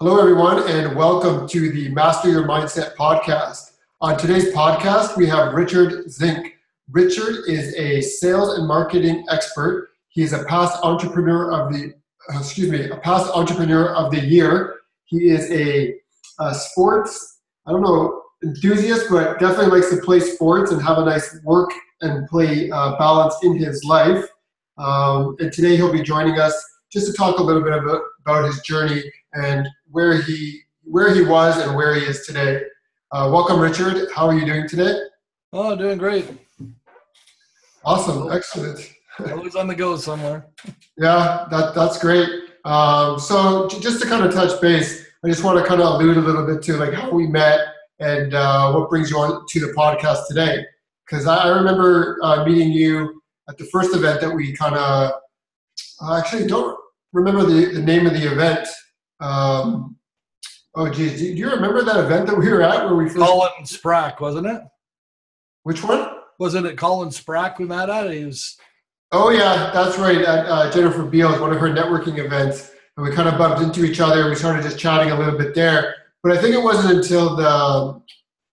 Hello, everyone, and welcome to the Master Your Mindset podcast. On today's podcast, we have Richard Zink. Richard is a sales and marketing expert. He is a past entrepreneur of the, excuse me, a past entrepreneur of the year. He is a, a sports, I don't know, enthusiast, but definitely likes to play sports and have a nice work and play uh, balance in his life. Um, and today he'll be joining us just to talk a little bit about, about his journey and where he where he was and where he is today. Uh, welcome, Richard. How are you doing today? Oh, doing great. Awesome, excellent. Always on the go somewhere. yeah, that that's great. Um, so just to kind of touch base, I just want to kind of allude a little bit to like how we met and uh, what brings you on to the podcast today. Because I, remember uh, meeting you at the first event that we kind of I actually don't remember the, the name of the event. Um, oh, geez, do you remember that event that we were at where we first? Colin Sprake, wasn't it? Which one? Wasn't it Colin Sprake we met at? He was. Oh yeah, that's right. At uh, Jennifer Beals, one of her networking events, and we kind of bumped into each other. We started just chatting a little bit there. But I think it wasn't until the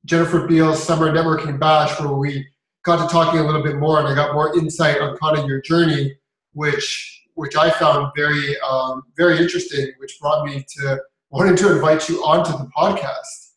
Jennifer Beals Summer Networking Bash where we got to talking a little bit more, and I got more insight on kind of your journey, which which I found very um, very interesting, which brought me to wanting to invite you onto the podcast.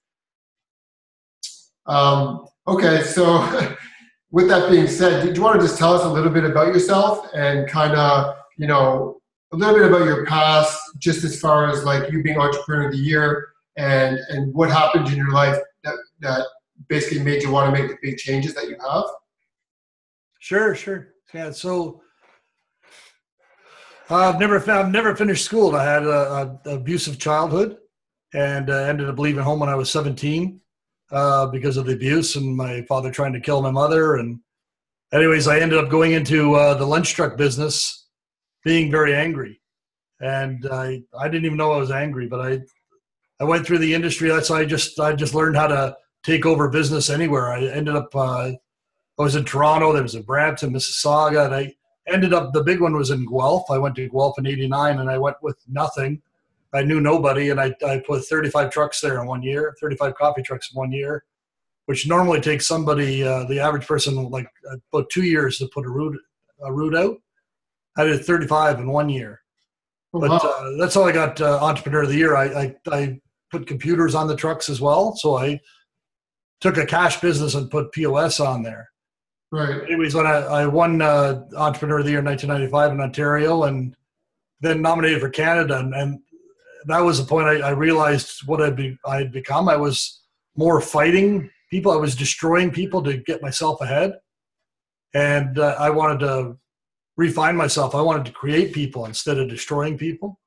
Um, okay, so with that being said, do you want to just tell us a little bit about yourself and kind of you know a little bit about your past, just as far as like you being entrepreneur of the year and and what happened in your life that that basically made you want to make the big changes that you have? Sure, sure. Yeah. So I've never I've never finished school. I had a, a abusive childhood, and uh, ended up leaving home when I was 17 uh, because of the abuse and my father trying to kill my mother. And anyways, I ended up going into uh, the lunch truck business, being very angry, and I I didn't even know I was angry, but I I went through the industry. That's I just I just learned how to take over business anywhere. I ended up uh, I was in Toronto. There was in Brampton, Mississauga, and I ended up the big one was in Guelph. I went to Guelph in '89, and I went with nothing. I knew nobody, and I, I put 35 trucks there in one year, 35 coffee trucks in one year, which normally takes somebody, uh, the average person, like about two years to put a route a route out. I did 35 in one year, oh, but wow. uh, that's how I got uh, Entrepreneur of the Year. I, I I put computers on the trucks as well, so I took a cash business and put POS on there. Right. Anyways, when I, I won uh, Entrepreneur of the Year in 1995 in Ontario and then nominated for Canada, and, and that was the point I, I realized what I'd be I had become. I was more fighting people. I was destroying people to get myself ahead, and uh, I wanted to refine myself. I wanted to create people instead of destroying people.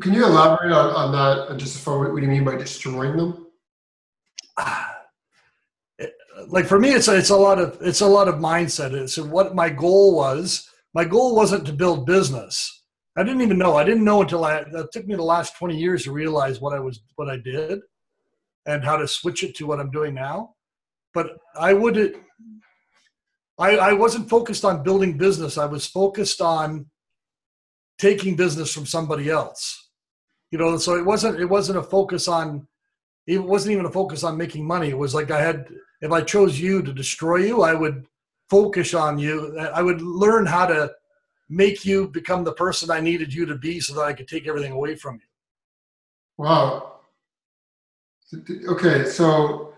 Can you elaborate on, on that? Just for what, what do you mean by destroying them? Like for me, it's a, it's a lot of it's a lot of mindset. It's what my goal was. My goal wasn't to build business. I didn't even know. I didn't know until I. Took me the last twenty years to realize what I was, what I did, and how to switch it to what I'm doing now. But I would. I, I wasn't focused on building business. I was focused on taking business from somebody else. You know, so it wasn't it wasn't a focus on it wasn't even a focus on making money. It was like I had if I chose you to destroy you, I would focus on you. I would learn how to make you become the person I needed you to be so that I could take everything away from you. Wow. Okay, so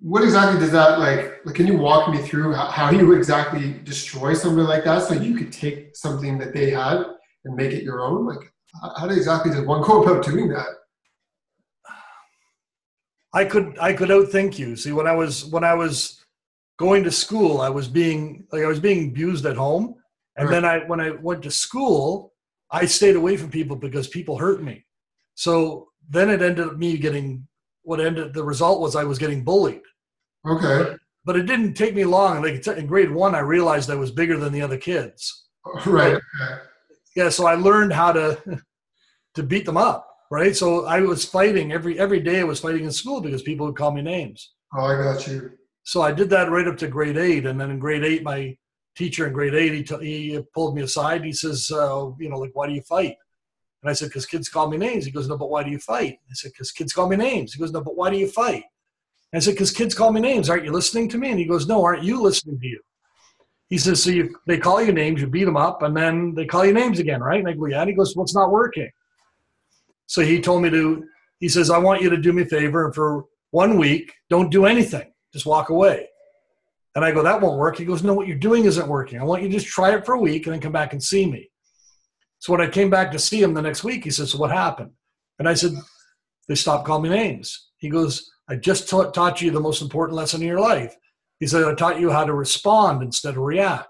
what exactly does that like, like can you walk me through how, you exactly destroy somebody like that so you could take something that they had and make it your own? Like how exactly does one go about doing that? I could I could outthink you. See, when I was when I was going to school, I was being like I was being abused at home, and right. then I when I went to school, I stayed away from people because people hurt me. So then it ended up me getting what ended the result was I was getting bullied. Okay. But, but it didn't take me long. Like in grade one, I realized I was bigger than the other kids. Right. Okay. Yeah. So I learned how to to beat them up right? So I was fighting every every day. I was fighting in school because people would call me names. Oh, I got you. So I did that right up to grade eight, and then in grade eight, my teacher in grade eight he, t- he pulled me aside. He says, uh, you know, like, why do you fight? And I said, because kids call me names. He goes, no, but why do you fight? I said, because kids call me names. He goes, no, but why do you fight? I said, because kids call me names. Aren't you listening to me? And he goes, no, aren't you listening to you? He says, so you, they call you names, you beat them up, and then they call you names again, right? And I go, yeah. And he goes, well, it's not working. So he told me to, he says, I want you to do me a favor. And for one week, don't do anything. Just walk away. And I go, that won't work. He goes, no, what you're doing isn't working. I want you to just try it for a week and then come back and see me. So when I came back to see him the next week, he says, so what happened? And I said, they stopped calling me names. He goes, I just taught, taught you the most important lesson in your life. He said, I taught you how to respond instead of react.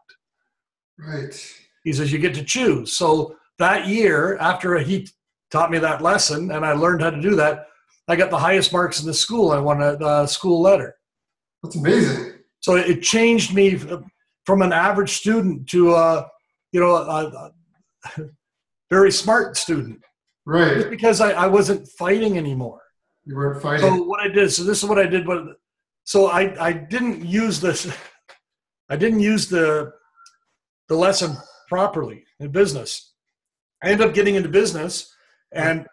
Right. He says, you get to choose. So that year, after he taught me that lesson and I learned how to do that, I got the highest marks in the school. I won a, a school letter. That's amazing. So it changed me from an average student to a, you know, a, a very smart student. Right. Just because I, I wasn't fighting anymore. You weren't fighting. So what I did, so this is what I did. But so I, I didn't use this. I didn't use the the lesson properly in business. I ended up getting into business, and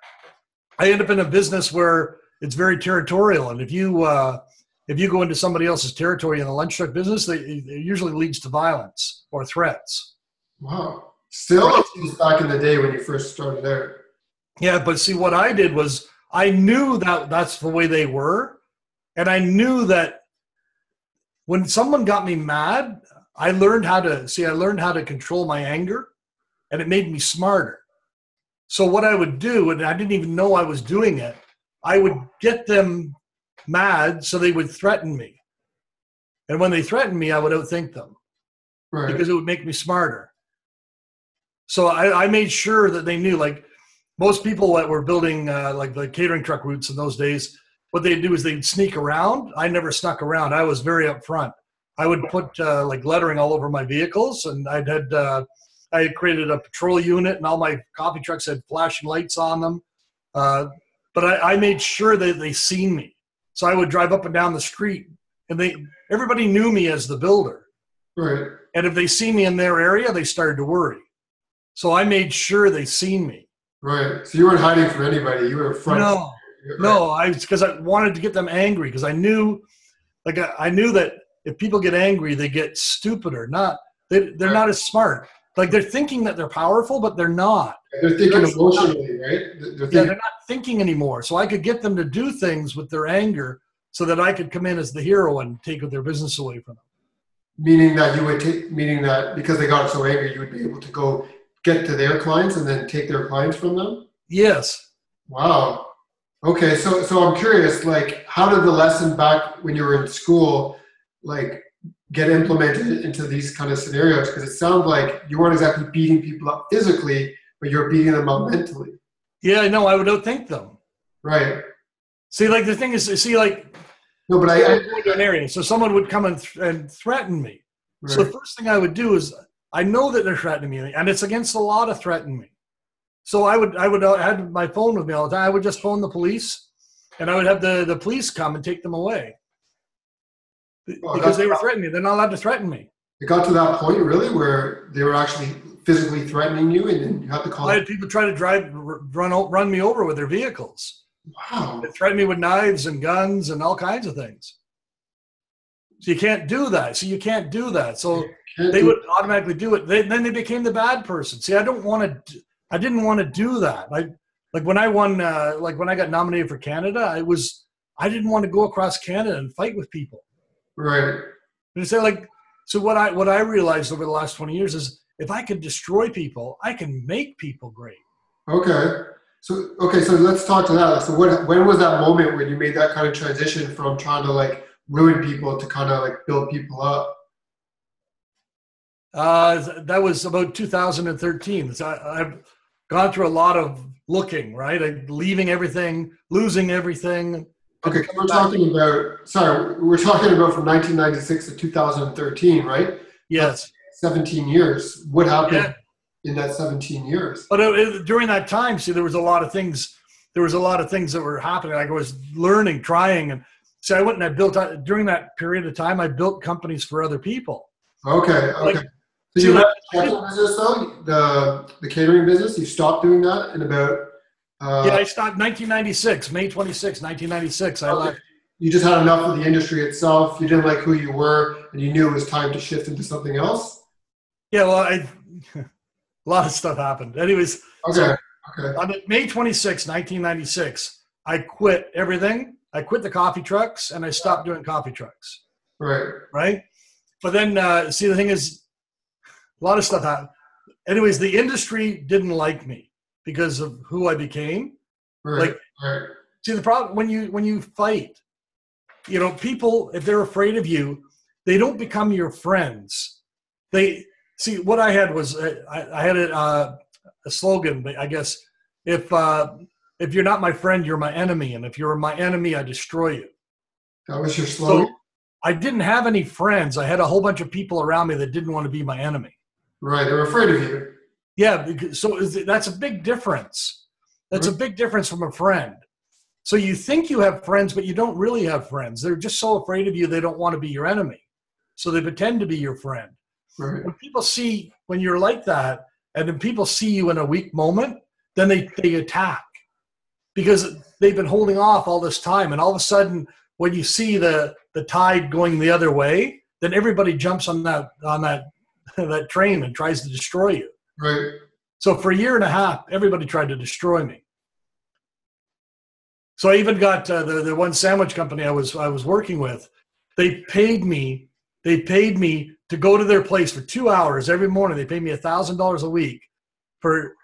I end up in a business where it's very territorial. And if you uh, if you go into somebody else's territory in the lunch truck business, they, it usually leads to violence or threats. Wow. Still, back in the day when you first started there. Yeah, but see, what I did was I knew that that's the way they were, and I knew that when someone got me mad, I learned how to see. I learned how to control my anger, and it made me smarter. So what I would do, and I didn't even know I was doing it, I would get them mad so they would threaten me. And when they threatened me, I would outthink them Right. because it would make me smarter. So I, I made sure that they knew, like most people that were building uh, like the catering truck routes in those days, what they'd do is they'd sneak around. I never snuck around. I was very upfront. I would put uh, like lettering all over my vehicles, and I'd had uh, I had created a patrol unit, and all my coffee trucks had flashing lights on them. Uh, but I, I made sure that they seen me, so I would drive up and down the street, and they everybody knew me as the builder. right. And if they see me in their area, they started to worry. So I made sure they seen me. Right. So you weren't hiding from anybody. You were front. No, Right. no, I because I wanted to get them angry because I knew, like I, I knew that if people get angry, they get stupider. Not they they're not as smart. Like they're thinking that they're powerful, but they're not. They're thinking They're emotionally, right? They're Yeah, thinking, they're not thinking anymore. So I could get them to do things with their anger, so that I could come in as the hero and take their business away from them. meaning that you would take, meaning that because they got so angry, you would be able to go get to their clients and then take their clients from them. Yes. Wow. Okay, so so I'm curious, like, how did the lesson back when you were in school, like, get implemented into these kind of scenarios? Because it sounds like you weren't exactly beating people up physically, but you're beating them up mentally, Yeah, no, I would outthink them. right? See, like the thing is, see, like No, but I, I I an area, so someone would come and, th- and threaten me. So the first thing I would do is I know that they're threatening me, and it's against the law to threaten me. So I would I would uh, I had my phone with me all the time. I would just phone the police, and I would have the the police come and take them away Oh, because they were threatening me. They're not allowed to threaten me. it got to that point really where they were actually physically threatening you, and then you had to call. I had people try to drive run run me over with their vehicles. Wow. They threatened me with knives and guns and all kinds of things. So you can't do that. So you can't do that. So they would automatically do it. They, then they became the bad person. See, I don't want to. I didn't want to do that. I like when I won, uh, like when I got nominated for Canada. I was. I didn't want to go across Canada and fight with people. Right. And say like, so what I what I realized over the last twenty years is if I can destroy people, I can make people great. Okay. So okay, so let's talk to that. So what when was that moment when you made that kind of transition from trying to like ruin people to kind of like build people up? Uh, that was about 2013. So I, I've gone through a lot of looking, right? I, leaving everything, losing everything. Okay, we're talking about sorry, we're talking about from 1996 to 2013, right? Yes. 17 years. What happened Yeah. in that 17 years? But it, during that time, see, there was a lot of things. There was a lot of things that were happening. Like I was learning, trying, and so I went and I built. uh, During that period of time, I built companies for other people. Okay, okay. Like- So you left the business though, the the catering business. You stopped doing that in about. Uh, yeah, I stopped 1996, May 26, 1996. I left. you just had enough of the industry itself. You didn't like who you were, and you knew it was time to shift into something else. Yeah, well, I, a lot of stuff happened. Anyways, Okay. okay. on May 26, 1996, I quit everything. I quit the coffee trucks and I stopped doing coffee trucks. Right. right? But then, uh, see, the thing is, a lot of stuff happened. Anyways, the industry didn't like me because of who I became. Right. Like- right. See, the problem when you when you fight, you know, people if they're afraid of you, they don't become your friends. They see what I had was uh, I, I had a, uh, a slogan, but I guess if uh, if you're not my friend, you're my enemy, and if you're my enemy, I destroy you. That was your slogan. So I didn't have any friends. I had a whole bunch of people around me that didn't want to be my enemy. right. They were afraid of you. Yeah, because, so is it- that's a big difference. That's a mm-hmm. big difference from a friend. So you think you have friends, but you don't really have friends. They're just so afraid of you, they don't want to be your enemy. So they pretend to be your friend. Right. When people see when you're like that, and then people see you in a weak moment, then they, they attack because they've been holding off all this time. And all of a sudden, when you see the, the tide going the other way, then everybody jumps on that on that that train and tries to destroy you. Right. So for a year and a half, everybody tried to destroy me. So I even got uh, the the one sandwich company I was I was working with. They paid me. They paid me to go to their place for two hours every morning. They paid me a thousand dollars a week for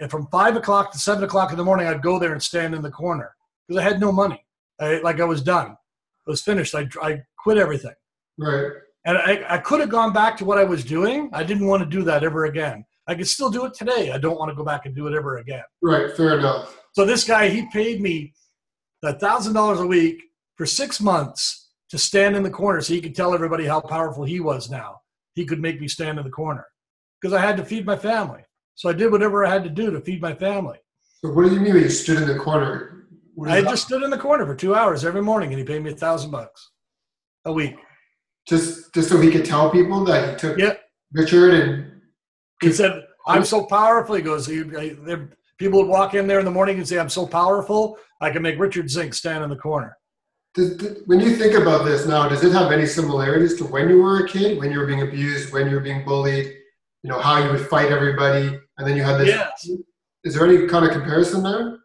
and from five o'clock to seven o'clock in the morning. I'd go there and stand in the corner because I had no money. I, like I was done. I was finished. I I quit everything. Right. And I, I could have gone back to what I was doing. I didn't want to do that ever again. I could still do it today. I don't want to go back and do it ever again. Right. Fair enough. So this guy, he paid me a thousand dollars a week for six months to stand in the corner so he could tell everybody how powerful he was now. He could make me stand in the corner because I had to feed my family. So I did whatever I had to do to feed my family. So what do you mean you stood in the corner? I that? just stood in the corner for two hours every morning and he paid me a thousand bucks a week. just just so he could tell people that he took Yeah. Richard and He said, "I'm so powerful." He goes, he, there- "People would walk in there in the morning and say, I'm so powerful, I can make Richard Zink stand in the corner." Does, does- when you think about this now, does it have any similarities to when you were a kid, when you were being abused, when you were being bullied? You know how you would fight everybody, and then you had this. Yes. Is there any kind of comparison there?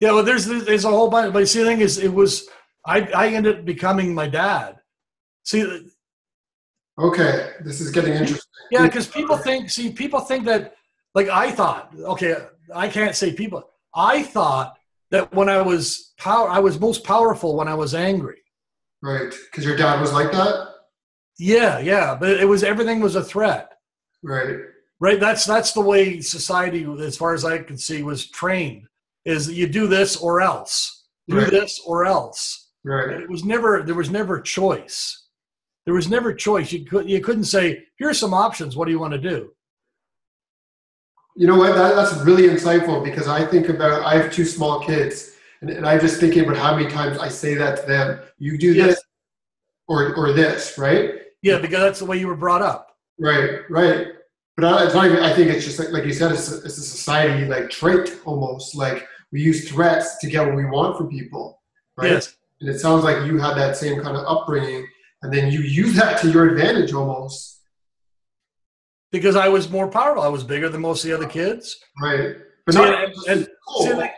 Yeah, well, there's there's a whole bunch. But see, the thing is, it was I I ended up becoming my dad. See, Okay, this is getting interesting. Yeah, because people think, see, people think that, like I thought. Okay, I can't say people. I thought that when I was power, I was most powerful when I was angry. Right, because your dad was like that. Yeah, yeah, but it was everything was a threat. Right, right that's that's the way society as far as i can see was trained is you do this or else do Right. this or else right, it was never there was never choice there was never choice you could you couldn't say here's some options what do you want to do You know what? That, that's really insightful because I think about I have two small kids, and, and I'm just thinking about how many times I say that to them. You do Yes. this, or or this, right? yeah because that's the way you were brought up Right, right. But I, it's not even, I think it's just like, like you said, it's a, it's a society like trait almost. Like we use threats to get what we want from people, right? yes And it sounds like you had that same kind of upbringing, and then you use that to your advantage almost, because i was more powerful i was bigger than most of the other kids right? But See, not and- and- in school. see, like-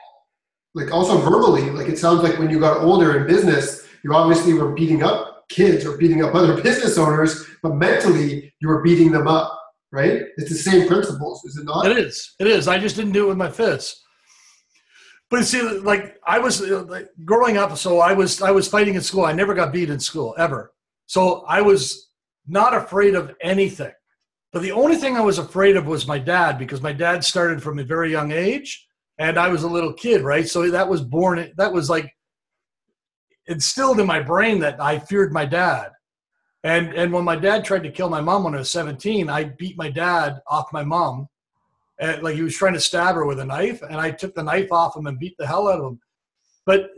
like also verbally. Like it sounds like when you got older in business, you obviously were beating up kids or beating up other business owners, but mentally you were beating them up, right? It's the same principles, is it not? It is. It is. I just didn't do it with my fists. But see, like I was uh, like, growing up, so I was I was fighting in school. I never got beat in school ever. So I was not afraid of anything. But the only thing I was afraid of was my dad because my dad started from a very young age, and I was a little kid, right? So that was born. That was like instilled in my brain that I feared my dad. And and when my dad tried to kill my mom when I was 17, I beat my dad off my mom and like he was trying to stab her with a knife and i took the knife off him and beat the hell out of him but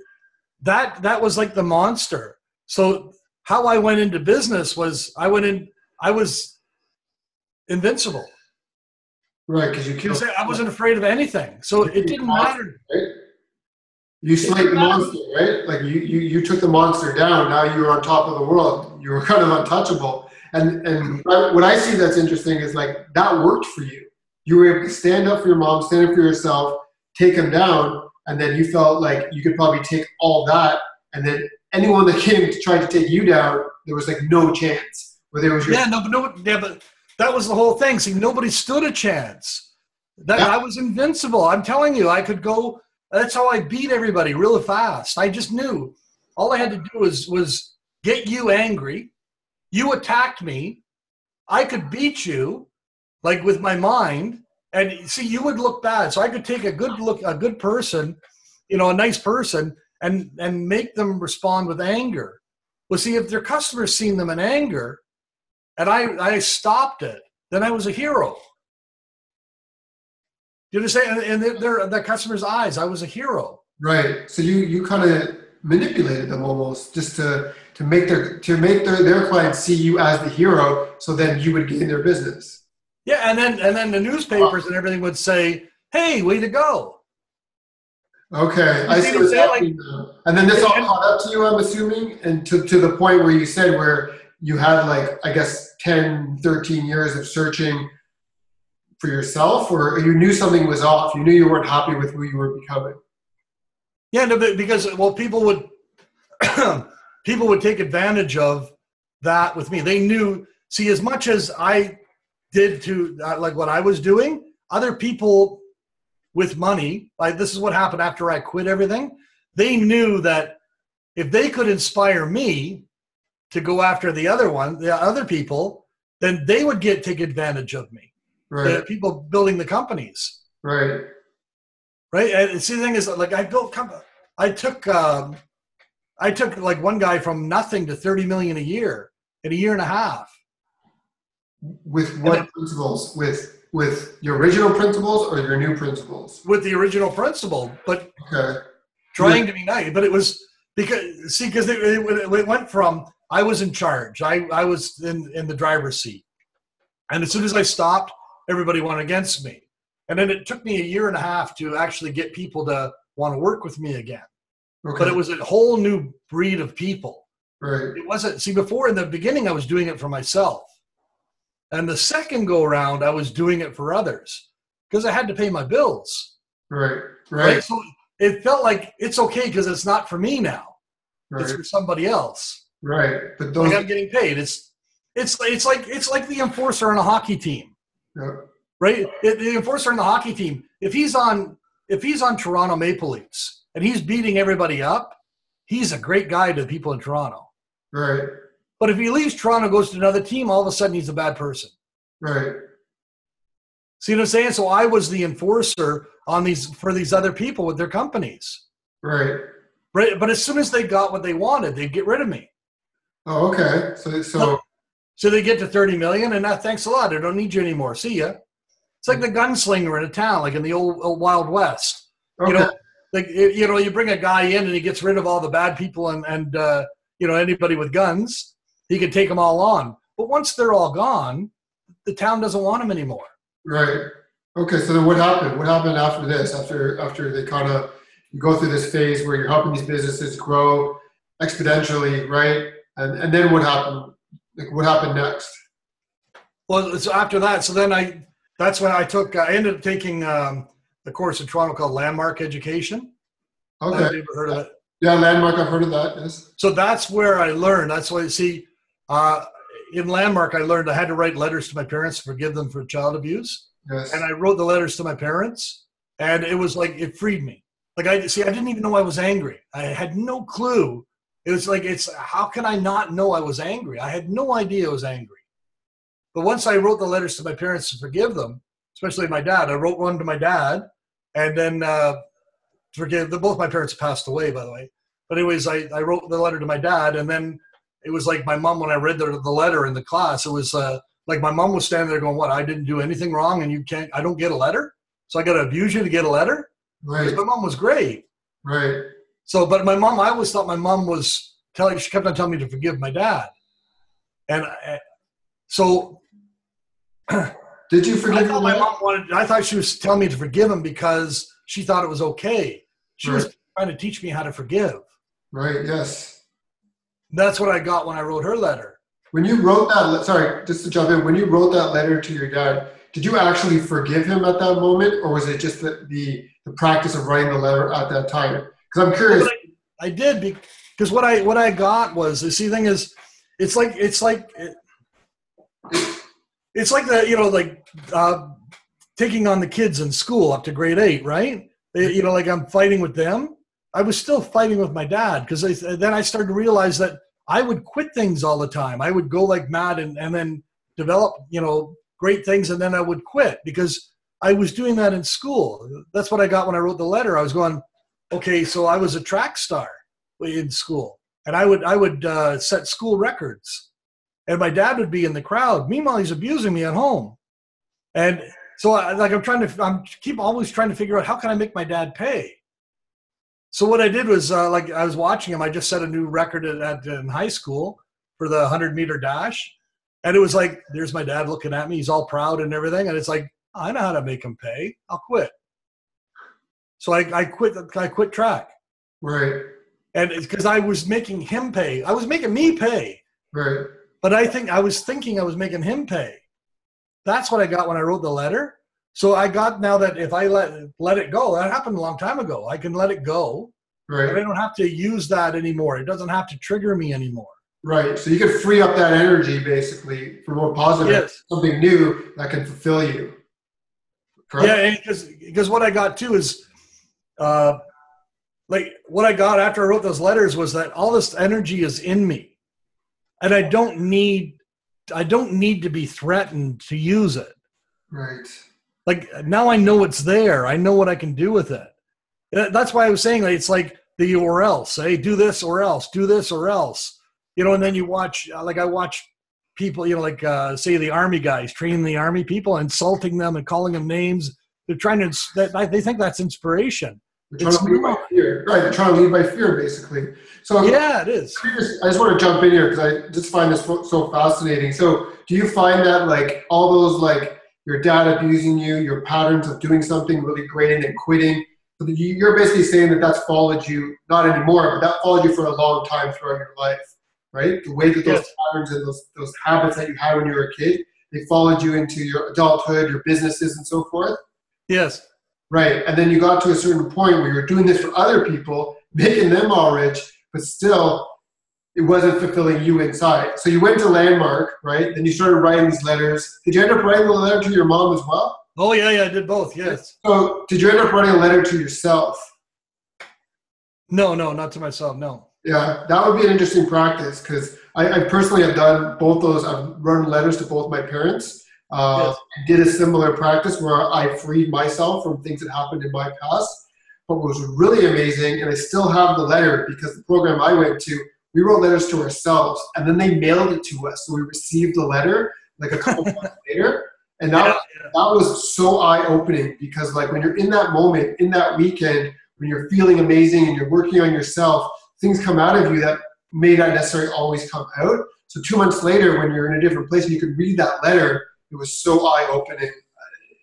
that that was like the monster so how i went into business was i went in i was invincible. Right, because you killed. I wasn't afraid of anything. So it didn't matter. Right? You slayed the monster, right? Like you, you, you took the monster down. Now you were on top of the world. You were kind of untouchable. And and what I see that's interesting is like that worked for you. You were able to stand up for your mom, stand up for yourself, take him down, and then you felt like you could probably take all that, and then anyone that came to try to take you down, there was like no chance. Where there was your Yeah, no, but no, yeah, but that was the whole thing. See, nobody stood a chance. That Yeah. I was invincible. I'm telling you, I could go. That's how I beat everybody really fast. I just knew. All I had to do was was get you angry. You attacked me. I could beat you, like with my mind. And see, you would look bad. So I could take a good look, a good person, you know, a nice person, and and make them respond with anger. Well, see, if their customers seen them in anger, and I, I stopped it, then I was a hero. You understand? In their, their, the customer's eyes, I was a hero. Right. So you you kind of manipulated them almost just to to make their to make their, their clients see you as the hero, so then you would gain their business. Yeah, and then and then the newspapers and everything would say, "Hey, way to go!" Okay, I You see see what's what I'm saying? happening now. And then this all caught up to you, I'm assuming, and to, to the point where you said where you had like, I guess, 10, 13 years of searching for yourself, or you knew something was off. You knew you weren't happy with who you were becoming. Yeah, no, because well, people would people would take advantage of that with me. They knew. See, as much as I did to uh, like what I was doing, other people with money, like this is what happened after I quit everything. They knew that if they could inspire me to go after the other one, the other people, then they would get take advantage of me. Right, The people building the companies right, right? And see, the thing is, like, I built, comp- I took, um, I took like one guy from nothing to thirty million a year in a year and a half. with what then- principles? With with your original principles or your new principles? with the original principle, but Okay, trying to be nice. But it was because see, because it, it, it went from I was in charge, I I was in in the driver's seat, and as soon as I stopped, everybody went against me, and then it took me a year and a half to actually get people to want to work with me again. okay, But it was a whole new breed of people. right, it wasn't see before in the beginning i was doing it for myself and the second go around i was doing it for others because i had to pay my bills. Right, right, right, so it felt like it's okay because it's not for me now. Right. it's for somebody else. Right. But those, like i'm getting paid. It's it's it's like it's like the enforcer on a hockey team. Yeah, right? It, the enforcer on the hockey team if he's on if he's on toronto maple leafs and he's beating everybody up he's a great guy to the people in toronto. Right, but if he leaves toronto goes to another team all of a sudden he's a bad person right, See what I'm saying? So I was the enforcer on these for these other people with their companies. right. Right? But as soon as they got what they wanted, they'd get rid of me. Oh, okay. So so So they get to 30 million and that thanks a lot. I don't need you anymore. See ya. It's like the gunslinger in a town, like in the old, old Wild West. okay. You know, like you know, you bring a guy in and he gets rid of all the bad people and and uh, you know anybody with guns, he can take them all on. But once they're all gone, the town doesn't want them anymore. Right. Okay. So then, what happened? What happened after this? After after they kind of go through this phase where you're helping these businesses grow exponentially, right? And and then what happened? Like what happened next? Well, so after that, so then I, that's when I took, I ended up taking um, the course in Toronto called Landmark Education. Okay. ever heard of it? Yeah, landmark. I've heard of that. Yes. So that's where I learned. That's why, you see, uh, in Landmark, I learned I had to write letters to my parents to forgive them for child abuse. Yes. And I wrote the letters to my parents, and it was like, it freed me. Like, I see, I didn't even know I was angry. I had no clue. It was like, it's how can I not know I was angry? I had no idea I was angry. But once I wrote the letters to my parents to forgive them, especially my dad, I wrote one to my dad, and then uh, forgive. The, both my parents passed away, by the way. But anyways, I, I wrote the letter to my dad, and then it was like my mom when I read the, the letter in the class. It was uh, like my mom was standing there going, "What? I didn't do anything wrong, and you can't. I don't get a letter, so I got to abuse you to get a letter." right. my mom was great. Right. So, but my mom, I always thought my mom was telling. She kept on telling me to forgive my dad, and I, so Did you forgive I thought my mom wanted. I thought she was telling me to forgive him because she thought it was okay. She was trying to teach me how to forgive. Right. Yes. That's what I got when I wrote her letter. When you wrote that, le- sorry, just to jump in, when you wrote that letter to your dad, did you actually forgive him at that moment, or was it just the the, the practice of writing the letter at that time? Because I'm curious. I did because what I what I got was the see thing is it's like it's like it's like the you know like uh, taking on the kids in school up to grade eight, right? They- you know, like I'm fighting with them. I was still fighting with my dad because then I started to realize that I would quit things all the time. I would go like mad and, and then develop you know great things and then I would quit because I was doing that in school. That's what I got when I wrote the letter. I was going, okay, so I was a track star in school, and I would I would uh, set school records, and my dad would be in the crowd. Meanwhile, he's abusing me at home, and so I, like I'm trying to I'm keep always trying to figure out how can I make my dad pay. So what I did was uh, like I was watching him. I just set a new record at, at in high school for the 100 meter dash, and it was like there's my dad looking at me. He's all proud and everything, and it's like I know how to make him pay. I'll quit. So I, I quit. I quit track, Right. and it's because I was making him pay, I was making me pay, Right. but I think I was thinking I was making him pay. That's what I got when I wrote the letter. So I got now that if I let let it go, that happened a long time ago. I can let it go. Right. But I don't have to use that anymore. It doesn't have to trigger me anymore. Right. So you could free up that energy basically for more positive, Yes. something new that can fulfill you. Correct? Yeah, because because what I got too is, uh, like what I got after I wrote those letters was that all this energy is in me, and I don't need I don't need to be threatened to use it. Right. Like now I know it's there. I know what I can do with it. That's why I was saying like, it's like the or else. Hey, do this or else. Do this or else. You know, and then you watch uh, like I watch people. You know, like uh, say the army guys training the army people, insulting them and calling them names. They're trying to. That, they think that's inspiration. They're trying It's to lead by fear. Right. They're trying to lead by fear, basically. So Yeah, it is. I just, I just want to jump in here because I just find this so fascinating. So, do you find that like all those like your dad abusing you, your patterns of doing something really great and then quitting, so you- you're basically saying that that's followed you not anymore, but that followed you for a long time throughout your life, right? The way that those Yes. patterns and those those habits that you had when you were a kid, they followed you into your adulthood, your businesses, and so forth. Yes. Right. And then you got to a certain point where you're doing this for other people, making them all rich, but still it wasn't fulfilling you inside. So you went to Landmark, right? Then you started writing these letters. Did you end up writing a letter to your mom as well? Oh yeah, yeah. I did both. Yes. So did you end up writing a letter to yourself? No, no, not to myself. No. Yeah, that would be an interesting practice because I, I personally have done both those. I've written letters to both my parents. Uh, Yes. I did a similar practice where I freed myself from things that happened in my past. But what was really amazing, and I still have the letter because the program I went to, we wrote letters to ourselves, and then they mailed it to us. So we received the letter like a couple months later, and that Yeah, was that was so eye opening because like when you're in that moment, in that weekend, when you're feeling amazing and you're working on yourself, things come out of you that may not necessarily always come out. So two months later, when you're in a different place and you could read that letter, it was so eye opening.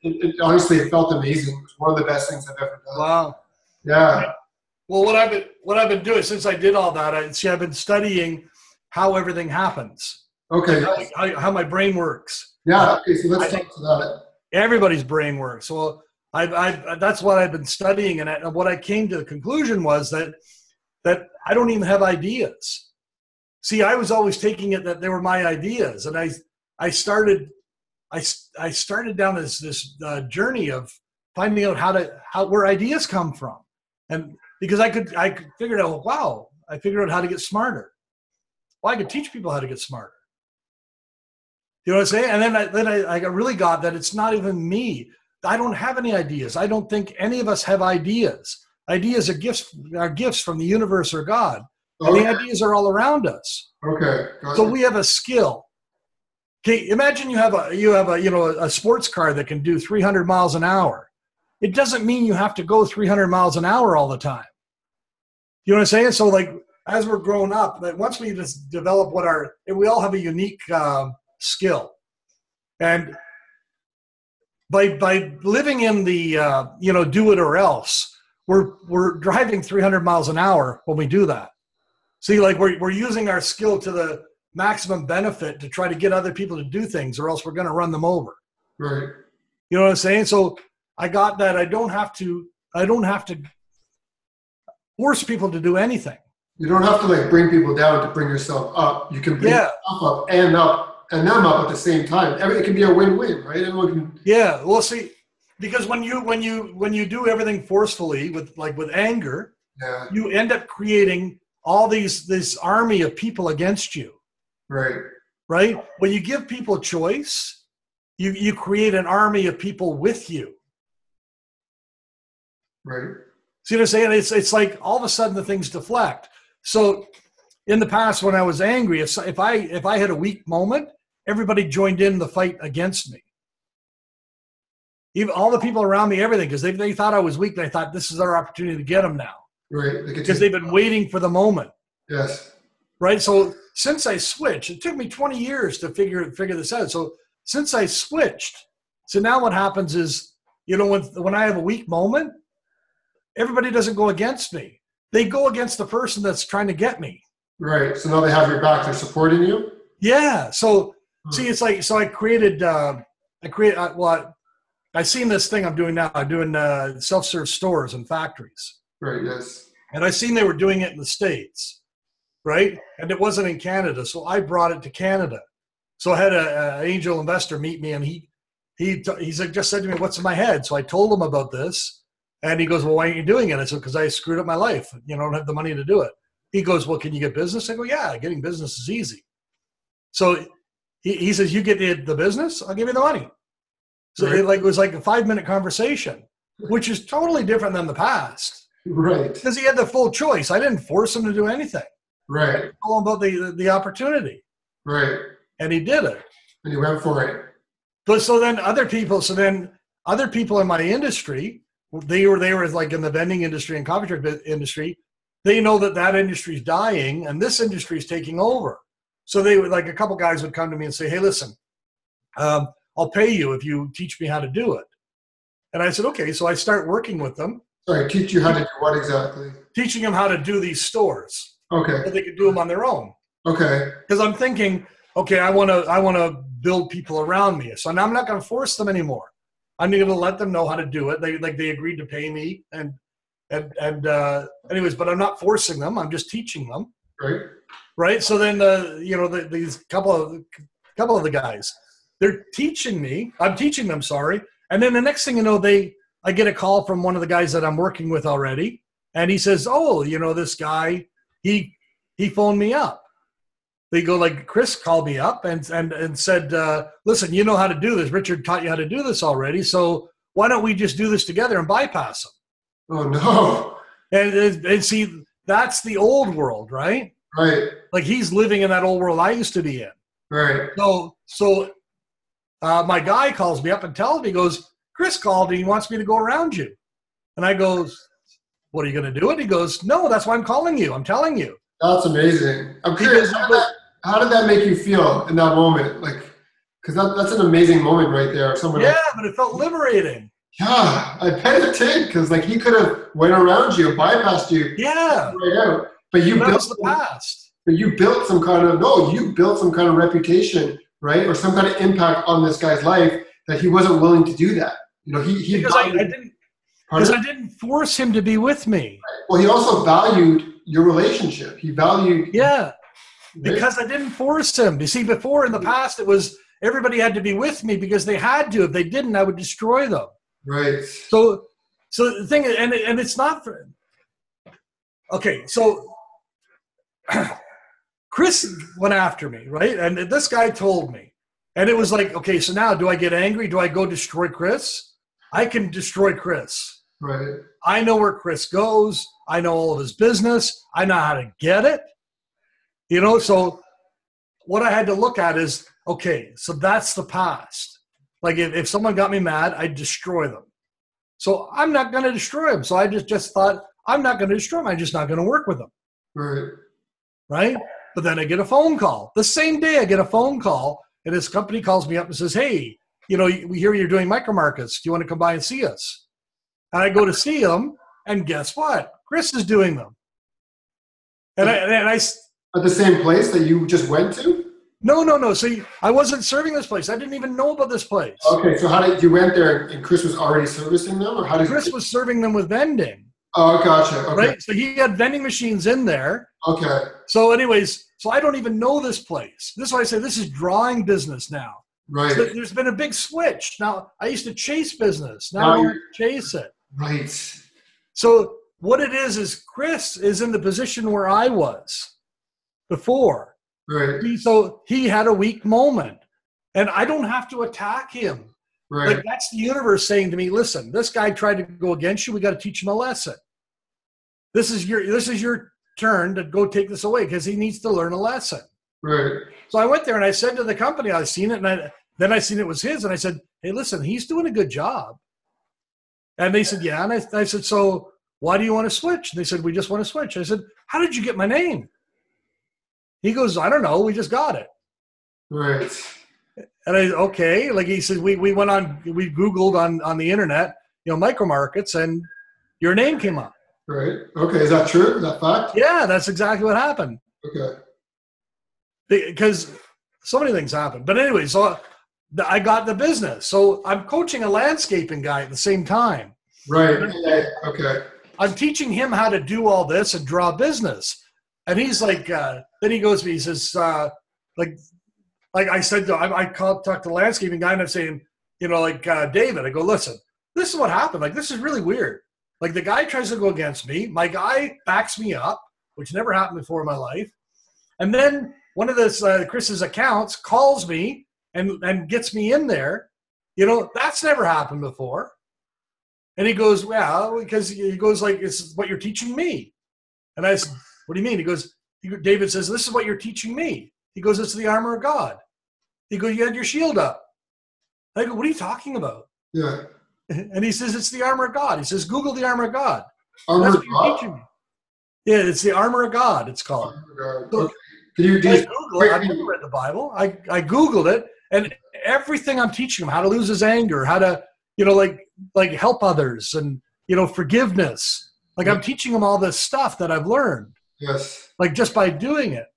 It, it, honestly, it felt amazing. It was one of the best things I've ever done. Wow. Yeah. Well, what I've been what I've been doing since I did all that, I see I've been studying how everything happens, Okay. how, how, how my brain works. Yeah. Okay. So let's I talk to that. Everybody's brain works. Well, I, I that's what I've been studying, and, I, and what I came to the conclusion was that that I don't even have ideas. See, I was always taking it that they were my ideas, and I I started I I started down this this uh, journey of finding out how to how where ideas come from, and because I could I could figure out wow I figured out how to get smarter. Well, I could teach people how to get smarter. You know what I'm saying? And then I then I, I really got that it's not even me. I don't have any ideas. I don't think any of us have ideas. Ideas are gifts are gifts from the universe or God. And the ideas are all around us. okay. So we have a skill. Okay, imagine you have a you have a you know a sports car that can do 300 miles an hour. It doesn't mean you have to go 300 miles an hour all the time. You know what I'm saying? So like as we're growing up, that once we just develop what our we all have a unique um, skill, and by by living in the uh, you know do it or else we're we're driving 300 miles an hour when we do that. See like we're, we're using our skill to the maximum benefit to try to get other people to do things or else we're going to run them over. Right. You know what i'm saying? So i got that. I don't have to i don't have to force people to do anything. You don't have to like bring people down to bring yourself up. You can bring Yeah. yourself up and up and them up at the same time. Every- it can be a win-win right? Everyone can Yeah, well, see, because when you when you when you do everything forcefully with like with anger, yeah. you end up creating all these this army of people against you, right. Right? When you give people choice, you you create an army of people with you. right See what I'm saying? It's it's like all of a sudden the things deflect. So in the past, when I was angry, if if I if I had a weak moment, everybody joined in the fight against me. Even all the people around me, everything, because they they thought I was weak. They thought this is our opportunity to get them now, right because they've been waiting for the moment, yes right? So since I switched, it took me 20 years to figure figure this out. So since I switched, so now what happens is, you know, when when I have a weak moment, everybody doesn't go against me. They go against the person that's trying to get me. right so now they have your back they're supporting you Yeah. So Hmm. see, it's like so I created. Uh, I create. Uh, well, I, I seen this thing I'm doing now. I'm doing uh, self-serve stores and factories, right yes and I seen they were doing it in the states, right? And it wasn't in Canada, so I brought it to Canada. So I had a, a angel investor meet me, and he he he said just said to me, "What's in my head?" So I told him about this, and he goes, "Well, why aren't you doing it?" I said, "Because I screwed up my life. You know, I don't have the money to do it." He goes, "Well, can you get business?" I go, "Yeah, getting business is easy." So he, he says, "You get the, the business, I'll give you the money." So Right. it like it was like a five minute conversation, which is totally different than the past right because he had the full choice. I didn't force him to do anything. right All about the, the the opportunity, right and he did it. and he went for it But so then other people, so then other people in my industry, they were they were like in the vending industry and coffee truck industry. They know that that industry is dying and this industry is taking over. So they would like a couple guys would come to me and say, "Hey, listen, um, I'll pay you if you teach me how to do it." And I said, "Okay." So I start working with them, sorry teach you how to do what exactly teaching them how to do these stores okay so they could do them on their own. okay because I'm thinking, okay, I want to I want to build people around me. So now I'm not going to force them anymore. I'm going to let them know how to do it. They like they agreed to pay me, and and and uh, anyways, but I'm not forcing them. I'm just teaching them, right right? So then the you know the, these couple of couple of the guys, they're teaching me. I'm teaching them, sorry, and then the next thing you know, they I get a call from one of the guys that I'm working with already, and he says, oh, you know this guy, he he phoned me up they go like chris called me up and and and said uh, listen you know how to do this. Richard taught you how to do this already so why don't we just do this together and bypass them oh no. And, and and see that's the old world right? Right. Like he's living in that old world i used to be in. Right. So so uh, my guy calls me up and tells me he goes chris called and he wants me to go around you. And i goes what are you going to do And he goes no that's why i'm calling you. I'm telling you. That's amazing. I'm curious, how did, that, how did that make you feel in that moment? Like, because that, that's an amazing moment right there. Someone, yeah but it felt liberating yeah, I bet it did. Because like he could have went around you, bypassed you yeah right out, but you built, the past but you built some kind of no, you built some kind of reputation, right, or some kind of impact on this guy's life that he wasn't willing to do that. You know, he he because I, I didn't because I didn't force him to be with me. well, he also valued your relationship. He valued Yeah, right? Because I didn't force him. You see, before in the past, it was everybody had to be with me because they had to. If they didn't, I would destroy them. right, So, so the thing, and and it's not for. Okay, so Chris went after me, right? And this guy told me, and it was like, okay, so now do I get angry? Do I go destroy Chris? I can destroy Chris. right, I know where Chris goes. I know all of his business. I know how to get it. You know, so what I had to look at is okay, so that's the past. Like if, if someone got me mad, I'd destroy them. So I'm not going to destroy them. So I just, just thought, I'm not going to destroy them. I'm just not going to work with them. right, Right. But then I get a phone call. The same day I get a phone call, and this company calls me up and says, Hey, you know, we hear you're doing micro markets. Do you want to come by and see us? And I go to see them, and guess what? Chris is doing them. And I, and I at the same place that you just went to. No, no, no. See, I wasn't serving this place. I didn't even know about this place. Okay, so how did you went there and Chris was already servicing them, or how did Chris you... was serving them with vending? Oh, gotcha. Okay. Right. So he had vending machines in there. Okay. So, anyways, so I don't even know this place. This is why I say this is drawing business now. Right. So there's been a big switch. Now I used to chase business. Now, now I chase it. Right. So what it is is Chris is in the position where I was before. Right. So he had a weak moment, and I don't have to attack him. Right. Like that's the universe saying to me, "Listen, this guy tried to go against you. We got to teach him a lesson. This is your this is your turn to go take this away because he needs to learn a lesson." Right. So I went there and I said to the company, I seen it, and I, then I seen it was his, and I said, "Hey, listen, he's doing a good job." And they said, "Yeah." And I, I said, "So why do you want to switch?" And they said, "We just want to switch." I said, "How did you get my name?" He goes, I don't know. We just got it. Right. And I okay, like he said, we, we went on, we Googled on, on the internet, you know, micro markets and your name came up. Right. Okay. Is that true? Is that fact? Yeah, that's exactly what happened. Okay. Because so many things happened. But anyway, so I got the business. So I'm coaching a landscaping guy at the same time. Right. Okay. I'm teaching him how to do all this and draw business. And he's like, uh, then he goes to me, he says, uh, like, like I said, I, I called, talked to the landscaping guy and I'm saying, you know, like, uh, David, I go, listen, this is what happened. Like, this is really weird. Like, the guy tries to go against me. My guy backs me up, which never happened before in my life. And then one of this, uh, Chris's accounts calls me and, and gets me in there. You know, that's never happened before. And he goes, well, because he goes like, it's what you're teaching me. And I said, what do you mean? He goes, David says, This is what you're teaching me. He goes, It's the armor of God. He goes, You had your shield up. I go, What are you talking about? Yeah. And he says, It's the armor of God. He says, Google the armor of God. Armor of God? Yeah, it's the armor of God, it's called. So, okay. Can you, I Google it. I've never read the Bible. I, I Googled it, and everything I'm teaching him how to lose his anger, how to, you know, like like help others and you know, forgiveness. Like I'm teaching him all this stuff that I've learned. Yes. Like just by doing it.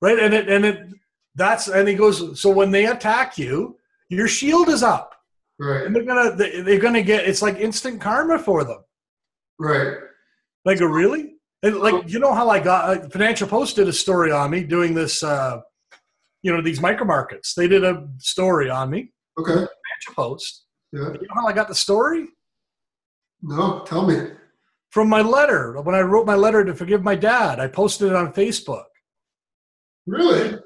Right? And it and it that's and he goes, so when they attack you, your shield is up. Right. And they're gonna they're gonna get it's like instant karma for them. Right. Like really? And like you know how I got uh, Financial Post did a story on me doing this uh you know these micro markets. They did a story on me. Okay. Financial Post. Yeah. You know how I got the story? No, tell me from my letter when I wrote my letter to forgive my dad. I posted it on Facebook. Really?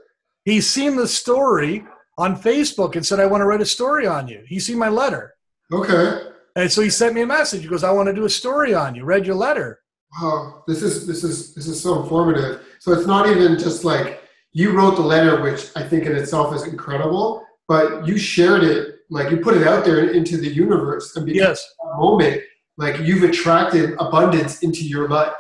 He's seen the story on Facebook and said, I want to write a story on you. He's seen my letter. Okay. And so he sent me a message. He goes, I want to do a story on you. Read your letter. Wow. This is this is this is so informative. So it's not even just like you wrote the letter, which I think in itself is incredible, but you shared it, like you put it out there into the universe. And because yes. that moment, like you've attracted abundance into your life.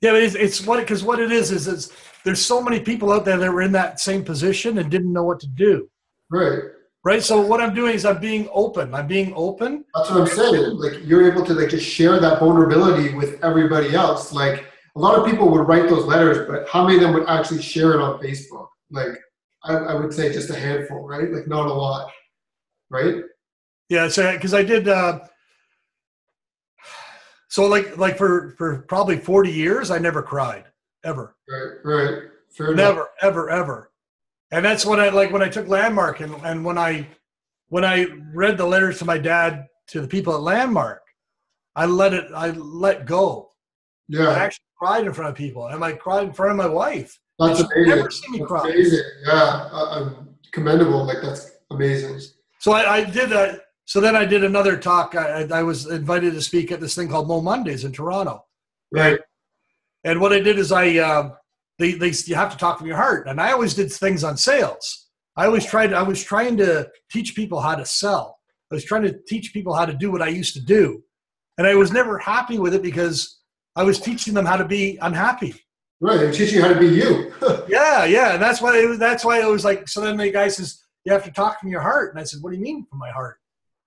Yeah it's, it's what because what it is is it's there's so many people out there that were in that same position and didn't know what to do. Right. Right? So what i'm doing is i'm being open. I'm being open. That's what i'm saying. Like you're able to like just share that vulnerability with everybody else. Like a lot of people would write those letters but how many of them would actually share it on facebook? Like i, I would say just a handful right? Like not a lot right? Yeah so because i did uh so like like for for probably 40 years, I never cried ever. Right, right. Fair never, enough. ever, ever. And that's when I like when I took Landmark and, and when I when I read the letters to my dad to the people at Landmark, I let it I let go. Yeah. I actually cried in front of people. And I cried in front of my wife. That's amazing. Never seen me that's cry. Amazing. Yeah. I'm commendable. Like that's amazing. So I, I did that so then I did another talk. I, I, was invited to speak at this thing called Mo Mondays in Toronto. Right. And what I did is I, uh, they, they, you have to talk from your heart. And I always did things on sales. I always tried, I was trying to teach people how to sell. I was trying to teach people how to do what I used to do. And I was never happy with it because I was teaching them how to be unhappy. Right. I'm teaching you how to be you. yeah. Yeah. And that's why, it was, that's why it was like, so then the guy says, you have to talk from your heart. And I said, what do you mean from my heart?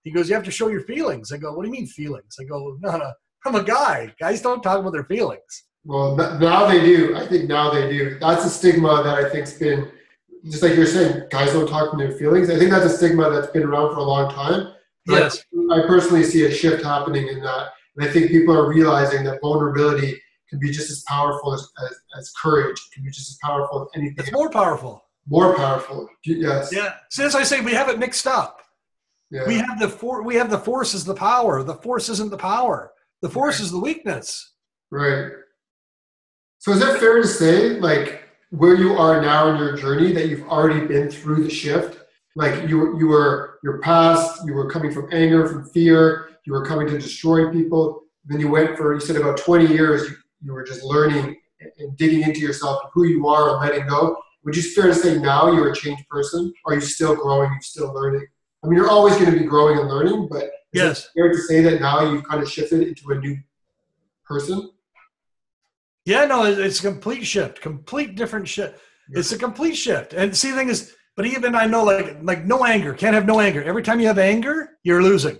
He goes, you have to show your feelings. I go, what do you mean feelings? I go, no, no, I'm a guy. Guys don't talk about their feelings. Well, now they do. I think now they do. That's a stigma that I think's been, just like you're saying, guys don't talk from their feelings. I think that's a stigma that's been around for a long time. Yes. I, personally see a shift happening in that. And I think people are realizing that vulnerability can be just as powerful as, as, as courage. It can be just as powerful as anything. It's more powerful. More powerful. Yes. Yeah. As I say, we have it mixed up. Yeah. We have the for, we have the force is the power. The force isn't the power. The force is the weakness. Right. So is it fair to say, like, where you are now in your journey, that you've already been through the shift? Like you, you were your past, you were coming from anger, from fear, you were coming to destroy people. Then you went for, you said about 20 years, you, you were just learning and digging into yourself, who you are, and letting go. Would you fair to say now you're a changed person? Are you still growing? You're still learning? I mean, you're always going to be growing and learning, but Yes. it fair to say that now you've kind of shifted into a new person? Yeah, no, it's a complete shift, complete different shift. It's a complete shift. And see, the thing is, but even I know, like, like no anger, can't have no anger. Every time you have anger, you're losing.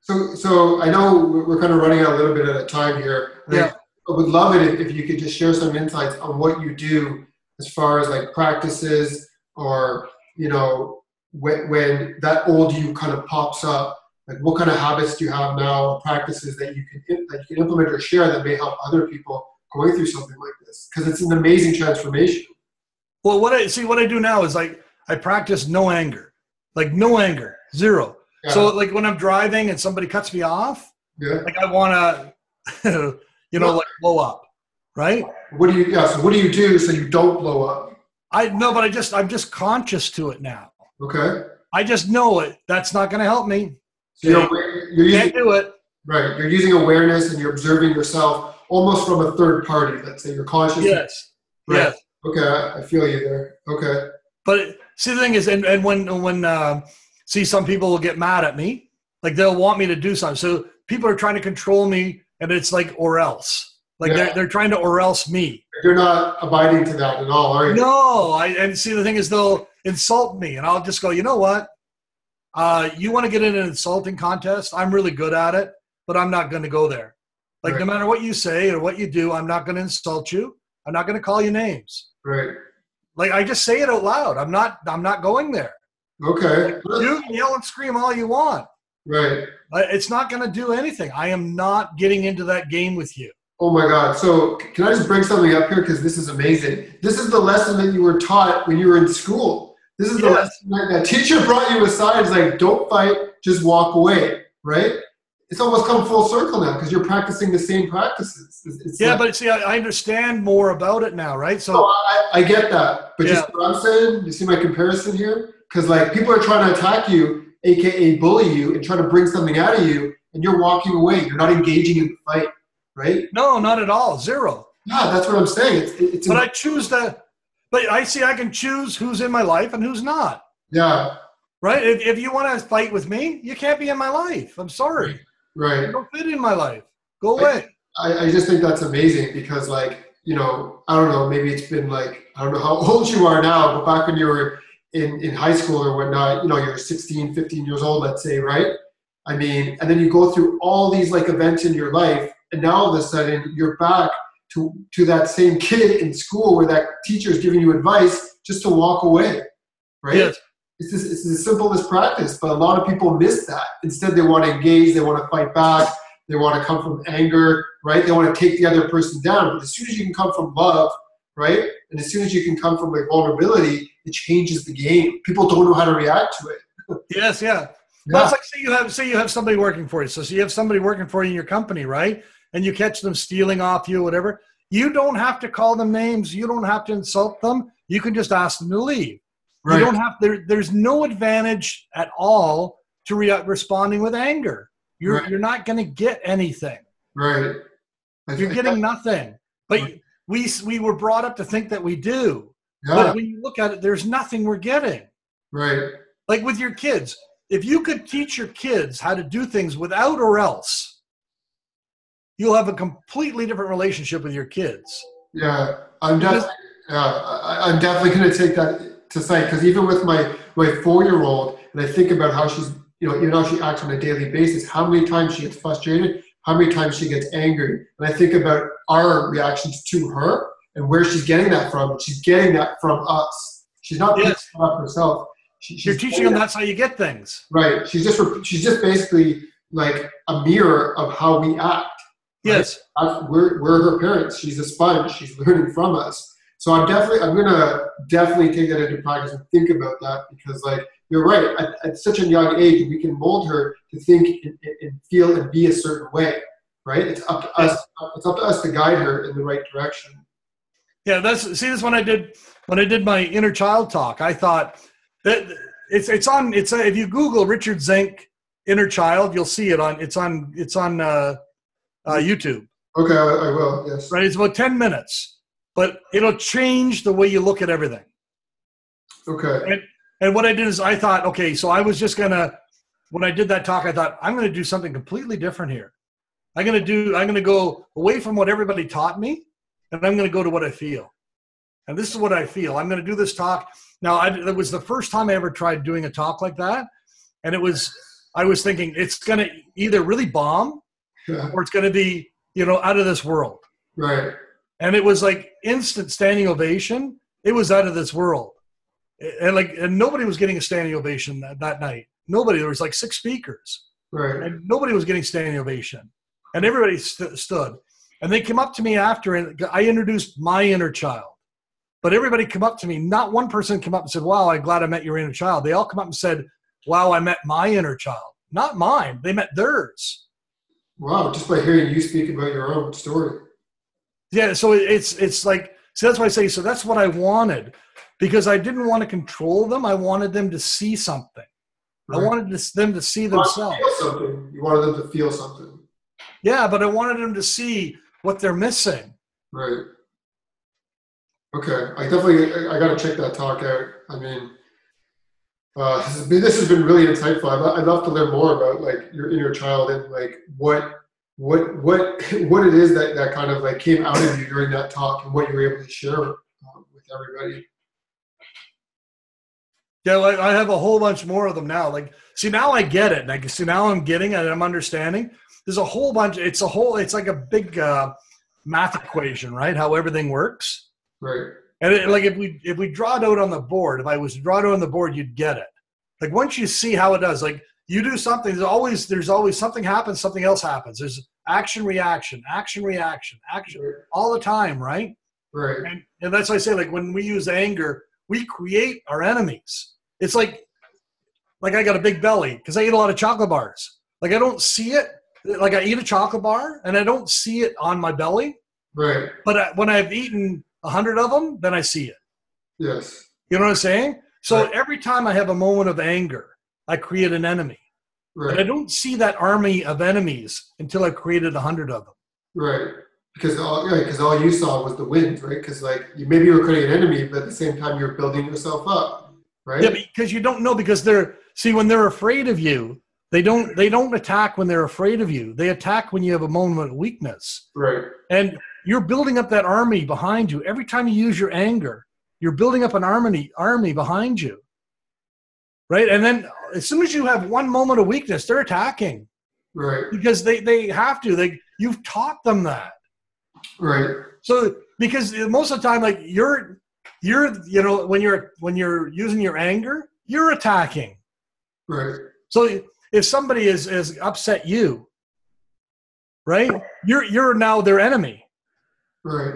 So, so I know we're kind of running out a little bit of time here. Yeah. I would love it if you could just share some insights on what you do as far as like practices or, you know, when, when that old you kind of pops up, like what kind of habits do you have now, practices that you can, that you can implement or share that may help other people going through something like this? Because it's an amazing transformation. Well, what I see, what I do now is like I practice no anger, like no anger, zero. Yeah. So like when I'm driving and somebody cuts me off, yeah. like I want to, you know, like blow up, right? What do you, yeah, so what do you do so you don't blow up? I no, but I just I'm just conscious to it now. Okay. I just know it. That's not going to help me. So you're, aware- you're using Can't do it. Right. You're using awareness and you're observing yourself almost from a third party. Let's say you're conscious. Yes. Right. Yes. Okay. I feel you there. Okay. But see, the thing is, and, and when when uh, see, some people will get mad at me, like they'll want me to do something. So people are trying to control me, and it's like or else, like Yeah. they're they're trying to or else me. You're not abiding to that at all, are you? No, I and see the thing is they'll insult me, and I'll just go, you know what? Uh, you want to get in an insulting contest? I'm really good at it, but I'm not going to go there. Like no matter what you say or what you do, I'm not going to insult you. I'm not going to call you names. Right. Like I just say it out loud. I'm not. I'm not going there. Okay. You can yell and scream all you want. Right. It's not going to do anything. I am not getting into that game with you. Oh my God. So can I just bring something up here because this is amazing. This is the lesson that you were taught when you were in school. This is the lesson that that teacher brought you aside. It's like, don't fight, just walk away. Right. It's almost come full circle now because you're practicing the same practices. It's, it's Yeah, like- but see, I, I understand more about it now, right? So No, I, I get that, but just what I'm saying, you see my comparison here? Because like people are trying to attack you, aka bully you, and try to bring something out of you, and you're walking away. You're not engaging in the fight, right? no, not at all. Zero. Yeah, that's what I'm saying. It's it's But I choose to. But I see I can choose who's in my life and who's not. yeah, Right? If, if you want to fight with me, you can't be in my life. I'm sorry. Right. You don't fit in my life. Go away. I, I just think that's amazing because like you know I don't know maybe it's been like I don't know how old you are now, but back when you were in in high school or whatnot, you know you're 16, 15 years old, let's say, right? I mean, and then you go through all these like events in your life, and now all of a sudden you're back to to that same kid in school where that teacher is giving you advice just to walk away, right? Yes. It's, just, it's as simple as practice, but a lot of people miss that. Instead, they want to engage, they want to fight back, they want to come from anger, right? They want to take the other person down. But as soon as you can come from love, right? And as soon as you can come from like vulnerability, it changes the game. People don't know how to react to it. Yes. Yeah. Yeah. Well, it's like say you have say you have somebody working for you. So, so you have somebody working for you in your company, right? And you catch them stealing off you, whatever. You don't have to call them names. You don't have to insult them. You can just ask them to leave. right. You don't have there. There's no advantage at all to re- responding with anger. You're Right. you're not going to get anything. right. You're getting nothing. But we we were brought up to think that we do. yeah, But when you look at it, there's nothing we're getting. right. Like with your kids, if you could teach your kids how to do things without or else, you'll have a completely different relationship with your kids. Yeah, I'm definitely. Yeah, I, I'm definitely going to take that to sight because even with my my four year old and I think about how she's, you know, even how she acts on a daily basis, how many times she gets frustrated, how many times she gets angry. And I think about our reactions to her and where she's getting that from. She's getting that from us. She's not yes. picking up herself. She, You're teaching them that's how you get things. Right. She's just she's just basically like a mirror of how we act. Yes. We're, we're her parents. She's a sponge. She's learning from us. So I'm definitely I'm gonna definitely take that into practice and think about that because like you're right at, at such a young age we can mold her to think and, and, feel and be a certain way right it's up to us it's up to us to guide her in the right direction yeah that's see this when I did when I did my inner child talk I thought that it's it's on it's a, if you Google Richard Zink inner child you'll see it on it's on it's on uh, uh, YouTube okay I, I will yes right it's about 10 minutes but it'll change the way you look at everything. Okay. And, and what I did is I thought, okay, so I was just gonna when I did that talk, I thought I'm gonna do something completely different here. I'm gonna do I'm gonna go away from what everybody taught me, and I'm gonna go to what I feel. And this is what I feel. I'm gonna do this talk. Now, I, it was the first time I ever tried doing a talk like that, and it was I was thinking it's gonna either really bomb, yeah. or it's gonna be you know out of this world. Right and it was like instant standing ovation. It was out of this world, and like and nobody was getting a standing ovation that, that night. Nobody. There was like six speakers, right? And nobody was getting standing ovation, and everybody st- stood. And they came up to me after, and I introduced my inner child. But everybody came up to me. Not one person came up and said, "Wow, I'm glad I met your inner child." They all come up and said, "Wow, I met my inner child." Not mine. They met theirs. Wow! Just by hearing you speak about your own story. Yeah, so it's it's like so that's why I say so that's what I wanted because I didn't want to control them. I wanted them to see something. Right. I wanted to, them to see themselves. something. You wanted them to feel something. Yeah, but I wanted them to see what they're missing. Right. Okay, I definitely I, I got to check that talk out. I mean, uh, this, has been, this has been really insightful. I'd, I'd love to learn more about like your inner child and like what what what what it is that that kind of like came out of you during that talk and what you were able to share um, with everybody. Yeah like i have a whole bunch more of them now. Like see now i get it. Like see now i'm getting it i'm understanding. There's a whole bunch it's a whole it's like a big uh, math equation right? How everything works. Right and it, like if we if we draw it out on the board if i was to draw it out on the board you'd get it. Like once you see how it does like you do something there's always there's always something happens something else happens. There's action reaction action reaction action all the time right? Right. And, and that's why i say like when we use anger we create our enemies. It's like like i got a big belly because i eat a lot of chocolate bars. Like i don't see it like i eat a chocolate bar and i don't see it on my belly. Right. But I, when i've eaten a hundred of them then i see it yes you know what i'm saying so right. every time i have a moment of anger I create an enemy. Right. But I don't see that army of enemies until I created a hundred of them. Right. Because all, right, because all you saw was the wind, right? Because like you maybe you were creating an enemy, but at the same time you're building yourself up, right? Yeah, because you don't know because they're see when they're afraid of you, they don't they don't attack when they're afraid of you. They attack when you have a moment of weakness. Right. And you're building up that army behind you. Every time you use your anger, you're building up an army army behind you right? And then as soon as you have one moment of weakness, they're attacking, right? Because they they have to. They you've taught them that, right? So because most of the time, like you're you're you know when you're when you're using your anger, you're attacking, right? So if somebody is is upset you, right? You're you're now their enemy, right?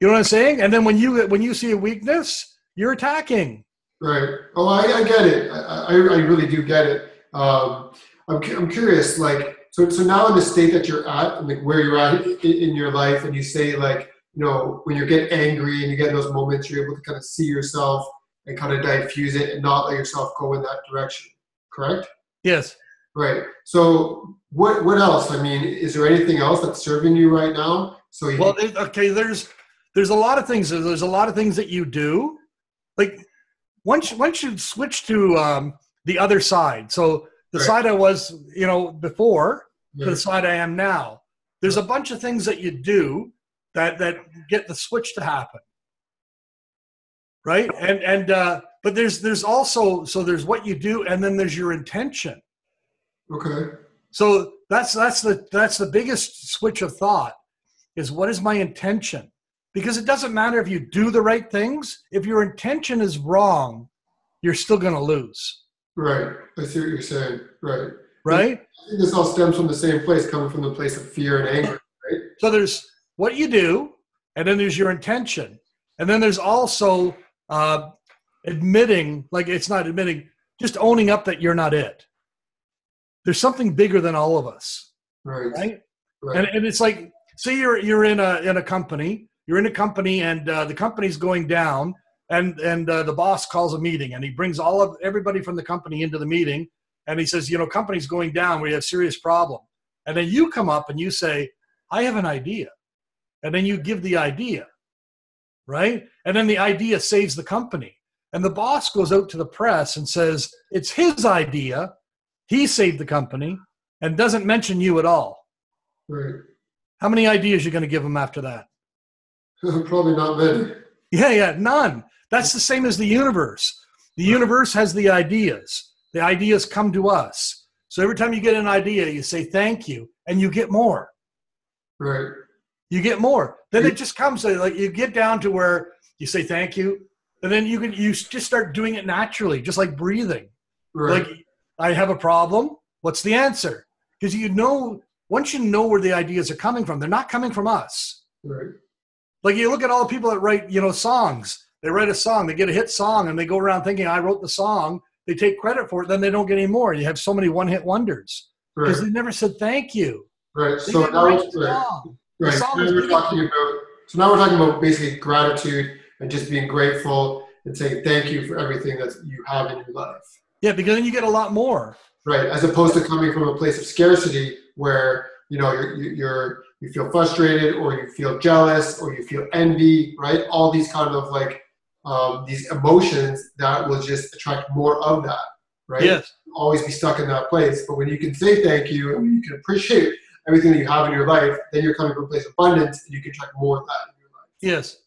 You know what I'm saying? And then when you when you see a weakness, you're attacking. Right. Oh, I, I get it. I, I, I, really do get it. Um, I'm, I'm curious, like, so, so now in the state that you're at and like where you're at in, in your life, and you say like, you know, when you get angry and you get those moments, you're able to kind of see yourself and kind of diffuse it and not let yourself go in that direction. Correct? Yes. Right. So what what else? I mean, is there anything else that's serving you right now? So you, well, okay. There's there's a lot of things. There's a lot of things that you do. Like once once you switch to um, the other side, so the right. side I was, you know, before to the side I am now, there's a bunch of things that you do that that get the switch to happen. right? And and uh, but there's there's also so there's what you do, and then there's your intention. Okay. So that's that's the that's the biggest switch of thought is what is my intention? Because it doesn't matter if you do the right things. If your intention is wrong, you're still going to lose. Right. I see what you're saying. Right. Right. I think this all stems from the same place, coming from the place of fear and anger. Right. So there's what you do, and then there's your intention, and then there's also uh, admitting, like it's not admitting, just owning up that you're not it. There's something bigger than all of us, Right. right? Right. And, and it's like, say you're you're in a in a company, you're in a company, and uh, the company's going down, and and uh, the boss calls a meeting, and he brings all of everybody from the company into the meeting, and he says, you know, company's going down, we have serious problem, and then you come up and you say, I have an idea, and then you give the idea, right? And then the idea saves the company, and the boss goes out to the press and says it's his idea, he saved the company, and doesn't mention you at all. right. How many ideas you're going to give them after that? Probably not many. Yeah, yeah, none. That's the same as the universe. The universe has the ideas. The ideas come to us. So every time you get an idea, you say thank you, and you get more. Right. You get more. Then it just comes uh, like you get down to where you say thank you, and then you can you just start doing it naturally, just like breathing. Right. Like I have a problem. What's the answer? Because you know once you know where the ideas are coming from, they're not coming from us. right. Like you look at all the people that write, you know, songs. They write a song, they get a hit song, and they go around thinking, "I wrote the song." They take credit for it, then they don't get any more. You have so many one-hit wonders because Right. they never said thank you. Right. They So now, right. song. Right. song Now we're talking about. So now we're talking about basically gratitude and just being grateful and saying thank you for everything that you have in your life. Yeah, because then you get a lot more. Right. As opposed to coming from a place of scarcity where you know you're you're you feel frustrated or you feel jealous or you feel envy. Right. All these kind of like um, these emotions that will just attract more of that. Right. Yes. always be stuck in that place. But when you can say thank you and when you can appreciate everything that you have in your life, then you're coming from a place of abundance and you can attract more of that in your life. Yes.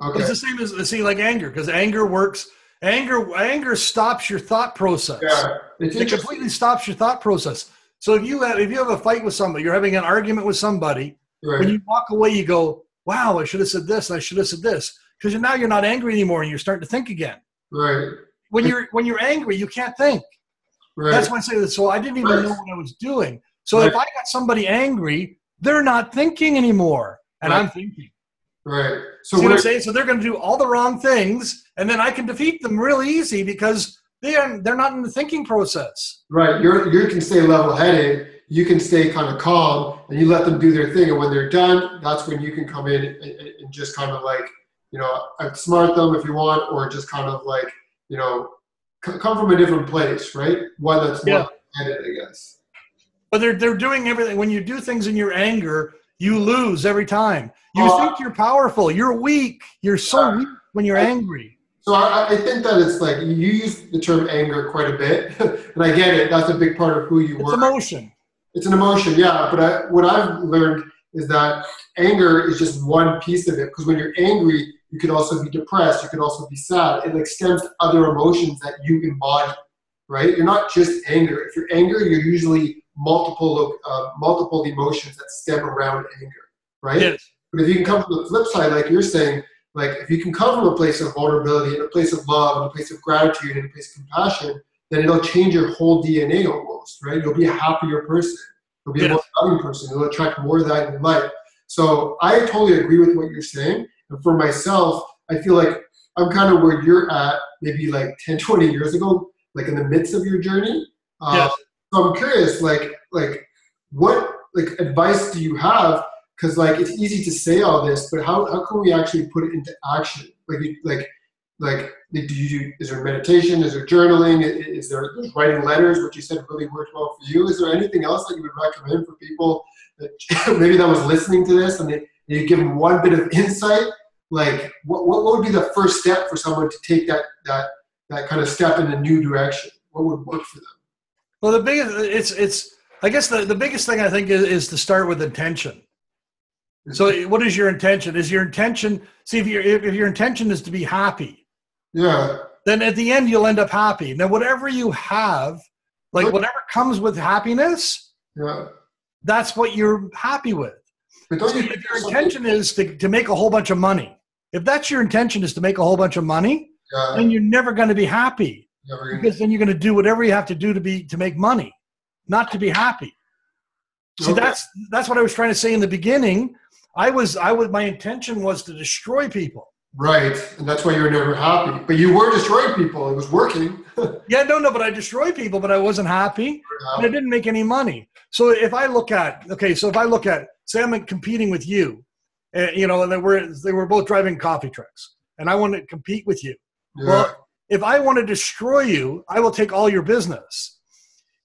life. It's the same as see, like anger, because anger works. Anger, anger stops your thought process. Yeah. It completely stops your thought process. So if you have if you have a fight with somebody, you're having an argument with somebody, when you walk away, you go, "Wow, I should have said this. I should have said this," because now you're not angry anymore, and you're starting to think again. Right. When you're when you're angry, you can't think. Right. That's why I say this. So I didn't even Right. know what I was doing. So if I got somebody angry, they're not thinking anymore, and Right. I'm thinking. right. So See what I'm saying? So they're going to do all the wrong things, and then I can defeat them real easy because they are they're not in the thinking process. right. You're you can stay level headed. You can stay kind of calm, and you let them do their thing. And when they're done, that's when you can come in and, and just kind of like you know outsmart them if you want, or just kind of like you know c- come from a different place, right? One that's more Yeah. headed, I guess. But they're they're doing everything. When you do things in your anger, you lose every time. You Oh, think you're powerful. You're weak. You're so Yeah. weak when you're angry. So I, I think that it's like you use the term anger quite a bit, and I get it. That's a big part of who you It's were. emotion. It's an emotion, yeah. But I, what I've learned is that anger is just one piece of it. Because when you're angry, you can also be depressed. You can also be sad. It extends to other emotions that you embody, right? You're not just anger. If you're angry, you're usually multiple uh, multiple emotions that stem around anger, right? Yes. But if you can come from the flip side, like you're saying, like if you can come from a place of vulnerability and a place of love and a place of gratitude and a place of compassion, then it'll change your whole DNA almost, right? You'll be a happier person. You'll be a more loving person. You'll attract more of that in your life. So I totally agree with what you're saying. And for myself, I feel like I'm kind of where you're at maybe like 10, 20 years ago, like in the midst of your journey. Uh, Yes. So I'm curious, like, like what like advice do you have? Because like it's easy to say all this, but how, how can we actually put it into action? Like like like do you is there meditation? Is there journaling? Is there writing letters, which you said really worked well for you? Is there anything else that you would recommend for people that maybe that was listening to this and they, you give them one bit of insight? Like what, what what would be the first step for someone to take that that that kind of step in a new direction? What would work for them? Well, the biggest it's it's I guess the, the biggest thing I think is, is to start with intention. So what is your intention? Is your intention see if your if, your intention is to be happy, Yeah. then at the end you'll end up happy. Now, whatever you have, like But- whatever comes with happiness, Yeah. that's what you're happy with. So you if your intention is to, to make a whole bunch of money, if that's your intention is to make a whole bunch of money, something- then you're never going to be happy never because then you're going to do whatever you have to do to be to make money, not to be happy. See, Okay. that's that's what I was trying to say in the beginning. I was I was my intention was to destroy people. Right, and that's why you were never happy. But you were destroying people. It was working. Yeah, no, no, but I destroyed people, but I wasn't happy. and I didn't make any money. So if I look at okay, so if I look at say I'm competing with you, uh, you know, and they were they were both driving coffee trucks, and I want to compete with you. Yeah. Well, if I want to destroy you, I will take all your business.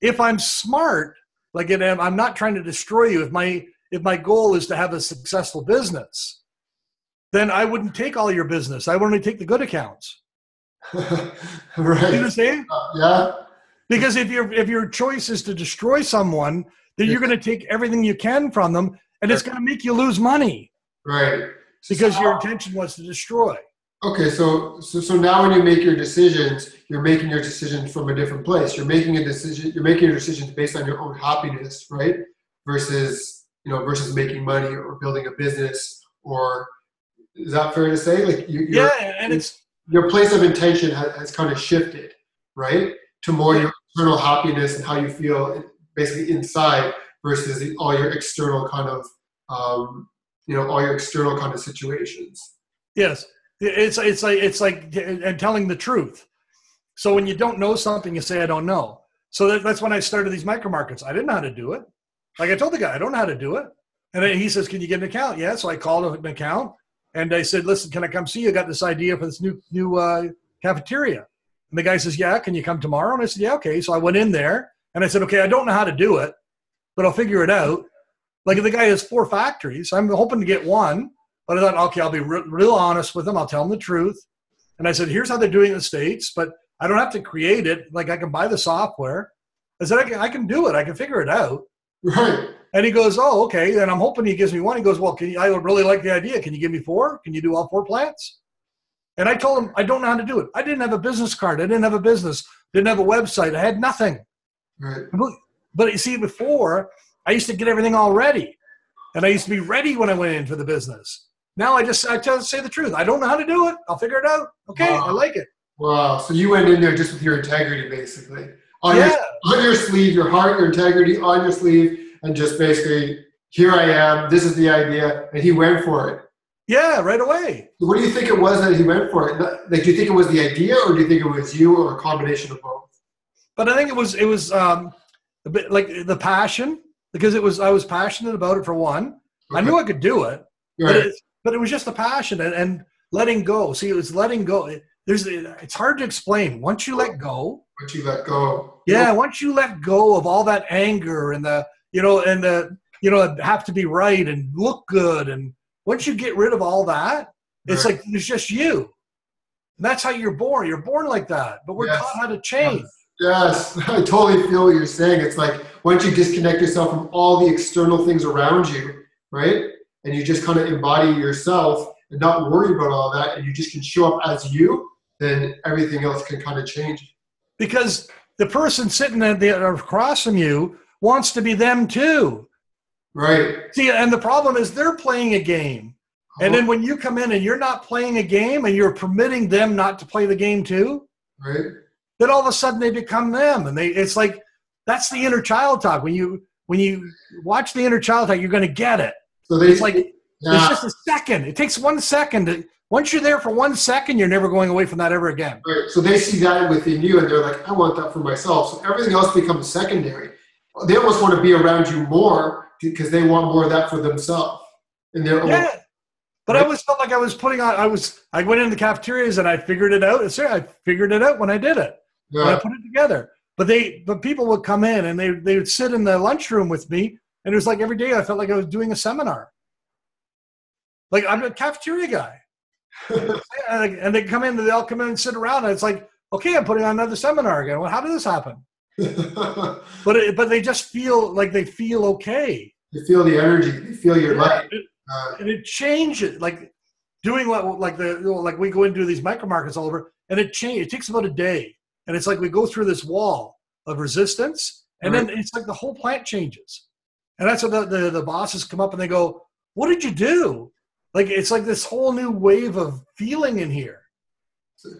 If I'm smart, like and I'm not trying to destroy you. If my if my goal is to have a successful business, then I wouldn't take all your business. I would only take the good accounts. right. You right. understand? Uh, yeah. Because if your if your choice is to destroy someone, then you're going to take everything you can from them, and it's going to make you lose money Right. because So- your intention was to destroy. Okay, so, so so now when you make your decisions, you're making your decisions from a different place. You're making a decision. You're making your decisions based on your own happiness, right? Versus you know, versus making money or building a business. Or is that fair to say? Like you, Yeah, and it's your place of intention has, has kind of shifted, right, to more your internal happiness and how you feel, basically inside, versus the, all your external kind of, um, you know, all your external kind of situations. yes, it's it's like it's like and telling the truth. So when you don't know something, you say I don't know. So that, that's when I started these micro markets. I didn't know how to do it. Like I told the guy, I don't know how to do it. And he says, "Can you get an account?" Yeah. So I called him an account, and I said, "Listen, can I come see you? I got this idea for this new new uh, cafeteria." And the guy says, "Yeah, can you come tomorrow?" And I said, "Yeah, okay." So I went in there, and I said, "Okay, I don't know how to do it, but I'll figure it out." Like the guy has four factories. I'm hoping to get one, but I thought, okay, I'll be re- real honest with them. I'll tell them the truth. And I said, "Here's how they're doing it in the states, but I don't have to create it. Like I can buy the software." I said, "I can, I can do it. I can figure it out." Right. And he goes, "Oh, okay." Then I'm hoping he gives me one. He goes, "Well, can you, I really like the idea. Can you give me four? Can you do all four plants?" And I told him I don't know how to do it. I didn't have a business card. I didn't have a business. Didn't have a website. I had nothing. Right. But you see, before I used to get everything all ready, and I used to be ready when I went in for the business. Now I just I tell say the truth. I don't know how to do it. I'll figure it out. Okay, I like it. Wow. So you went in there just with your integrity, basically, on Yeah, your on your sleeve, your heart, your integrity on your sleeve, and just basically, here I am. This is the idea, and he went for it. yeah, right away. What do you think it was that he went for it? Like, do you think it was the idea, or do you think it was you, or a combination of both? But I think it was it was um, a bit like the passion because it was I was passionate about it for one. I knew I could do it, but Right. it, but it was just the passion and, and letting go. See, it was letting go. There's it's hard to explain. Once you let go, But you let go. yeah. Once you let go of all that anger and the you know and the you know have to be right and look good and once you get rid of all that, it's Right. like it's just you. And that's how you're born. You're born like that, but we're Yes. taught how to change. Yes, I totally feel what you're saying. It's like once you disconnect yourself from all the external things around you, right? And you just kind of embody yourself and not worry about all that, and you just can show up as you, then everything else can kind of change. because the person sitting at the, across from you wants to be them too. Right. See, and the problem is they're playing a game. And then uh-huh. when you come in and you're not playing a game and you're permitting them not to play the game too, right. then all of a sudden they become them. And they it's like that's the inner child talk. When you when you watch the inner child talk, you're gonna get it. So they It's like it's just a second. It takes one second. To, once you're there for one second, you're never going away from that ever again. right. So they see that within you, and they're like, I want that for myself. So everything else becomes secondary. They almost want to be around you more because they want more of that for themselves. And they're Yeah. But I always felt like I was putting on. I was. I went into the cafeterias and I figured it out. I figured it out when I did it. When I put it together. But they, but people would come in and they they would sit in the lunchroom with me, and it was like every day I felt like I was doing a seminar. Like I'm a cafeteria guy, and they come in, they all come in and sit around, and it's like, okay, I'm putting on another seminar again. Well, how did this happen? But it, but they just feel like they feel okay. you feel the energy. You feel your life, It- Uh, and it changes like doing what like the like we go into these micro markets all over and it change. It takes about a day, and it's like we go through this wall of resistance, and Right. then it's like the whole plant changes, and that's what the, the the bosses come up and they go, "What did you do?" Like it's like this whole new wave of feeling in here.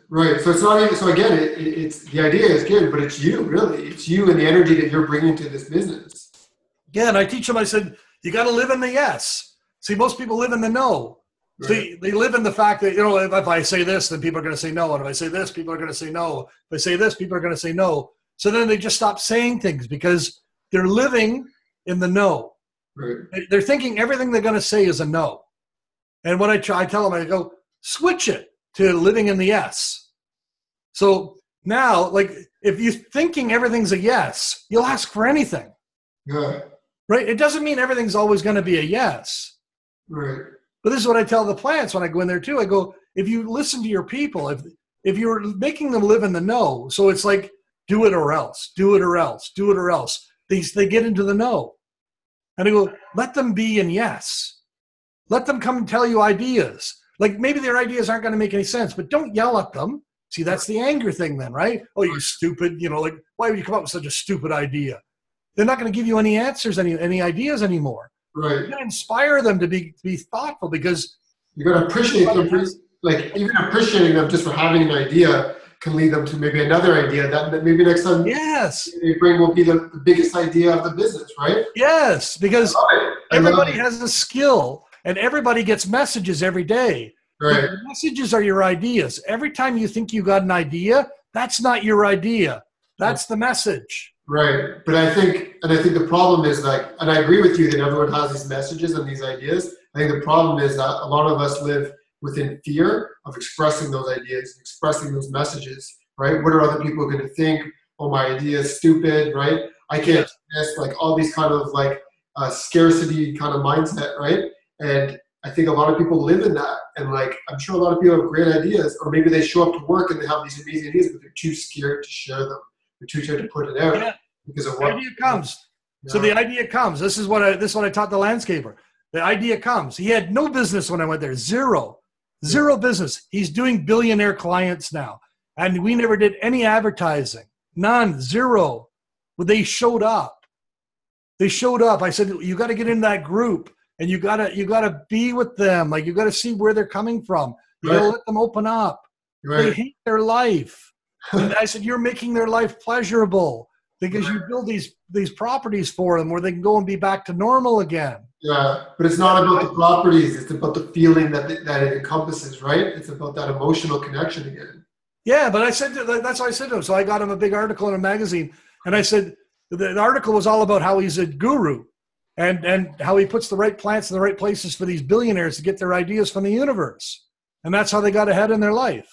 Right. So it's not even. So again, it, it, it's the idea is good, but it's you really. It's you and the energy that you're bringing to this business. Yeah, and I teach them. I said, "You got to live in the yes." See, most people live in the no. Right. See, they live in the fact that you know, if, if I say this, then people are going to say no, and if I say this, people are going to say no. If I say this, people are going to say no. So then they just stop saying things because they're living in the no. Right. They- They're thinking everything they're going to say is a no. And what I try, I tell them, I go, switch it to living in the yes. So now, like, if you're thinking everything's a yes, you'll ask for anything, Yeah. right? It doesn't mean everything's always going to be a yes. Right. But this is what I tell the plants when I go in there too. I go, if you listen to your people, if if you're making them live in the no, so it's like do it or else, do it or else, do it or else. They they get into the no, and I go, let them be in yes. Let them come and tell you ideas. Like maybe their ideas aren't going to make any sense, but don't yell at them. See, that's the anger thing then, right? Oh, you stupid! You know, like why would you come up with such a stupid idea? They're not going to give you any answers, any any ideas anymore Right. you gotta inspire them to be to be thoughtful because you're going to appreciate them. Like even appreciating them just for having an idea can lead them to maybe another idea that maybe next time yes they bring will be the, biggest idea of the business. Right. yes because I love it. I love everybody has a skill and everybody gets messages every day Right. messages are your ideas every time you think you got an idea that's not your idea that's the message Right. But I think, and I think the problem is like, and I agree with you that everyone has these messages and these ideas. I think the problem is that a lot of us live within fear of expressing those ideas, expressing those messages, right? What are other people going to think? Oh, my idea is stupid, right? I can't this, like all these kind of like uh, scarcity kind of mindset, right? And I think a lot of people live in that. And like, I'm sure a lot of people have great ideas, or maybe they show up to work and they have these amazing ideas, but they're too scared to share them. They're too scared to put it out Yeah. because of the what idea comes. So the idea comes. This is what i this is what i taught the landscaper. The idea comes. He had no business when i went there. Zero. Zero business. He's doing billionaire clients now. And we never did any advertising. None. Zero. But they showed up. They showed up. I said you got to get in that group and you got to you got to be with them like you got to see where they're coming from you got to let them open up they hate their life. And I said, you're making their life pleasurable because you build these these properties for them where they can go and be back to normal again. yeah. But it's not about the properties; it's about the feeling that it, that it encompasses, right? It's about that emotional connection again. Yeah, but I said to, that's what I said to him. So I got him a big article in a magazine, and I said the, the article was all about how he's a guru, and and how he puts the right plants in the right places for these billionaires to get their ideas from the universe, and that's how they got ahead in their life.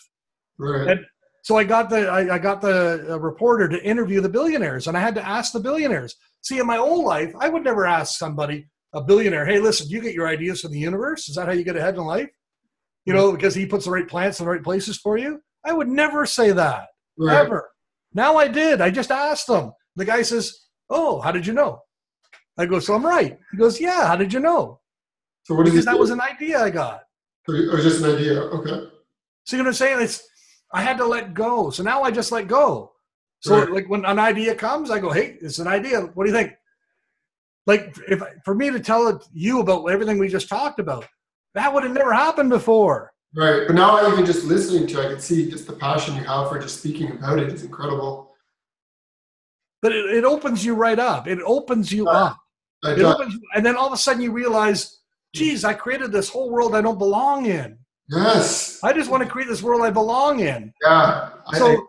Right, And- So I got the I, I got the uh, reporter to interview the billionaires, and I had to ask the billionaires. See, in my old life, I would never ask somebody, a billionaire, "Hey, listen, you get your ideas from the universe? Is that how you get ahead in life? You know, because he puts the right plants in the right places for you." I would never say that right, ever. Now I did. I just asked them. The guy says, "Oh, how did you know?" I go, "So I'm right." He goes, "Yeah, how did you know?" So what Because that was an idea I got. or, or just an idea? Okay, So know what I'm saying? It's I had to let go. So now I just let go. So Right. like when an idea comes, I go, "Hey, it's an idea. What do you think?" Like if for me to tell you about everything we just talked about, that would have never happened before. right. But now, I even just listening to, I can see just the passion you have for just speaking about it is incredible. But it, it opens you right up. It opens you Right. up. I It opens, and then all of a sudden you realize, geez, I created this whole world I don't belong in. yes, I just want to create this world I belong in. yeah. I, So,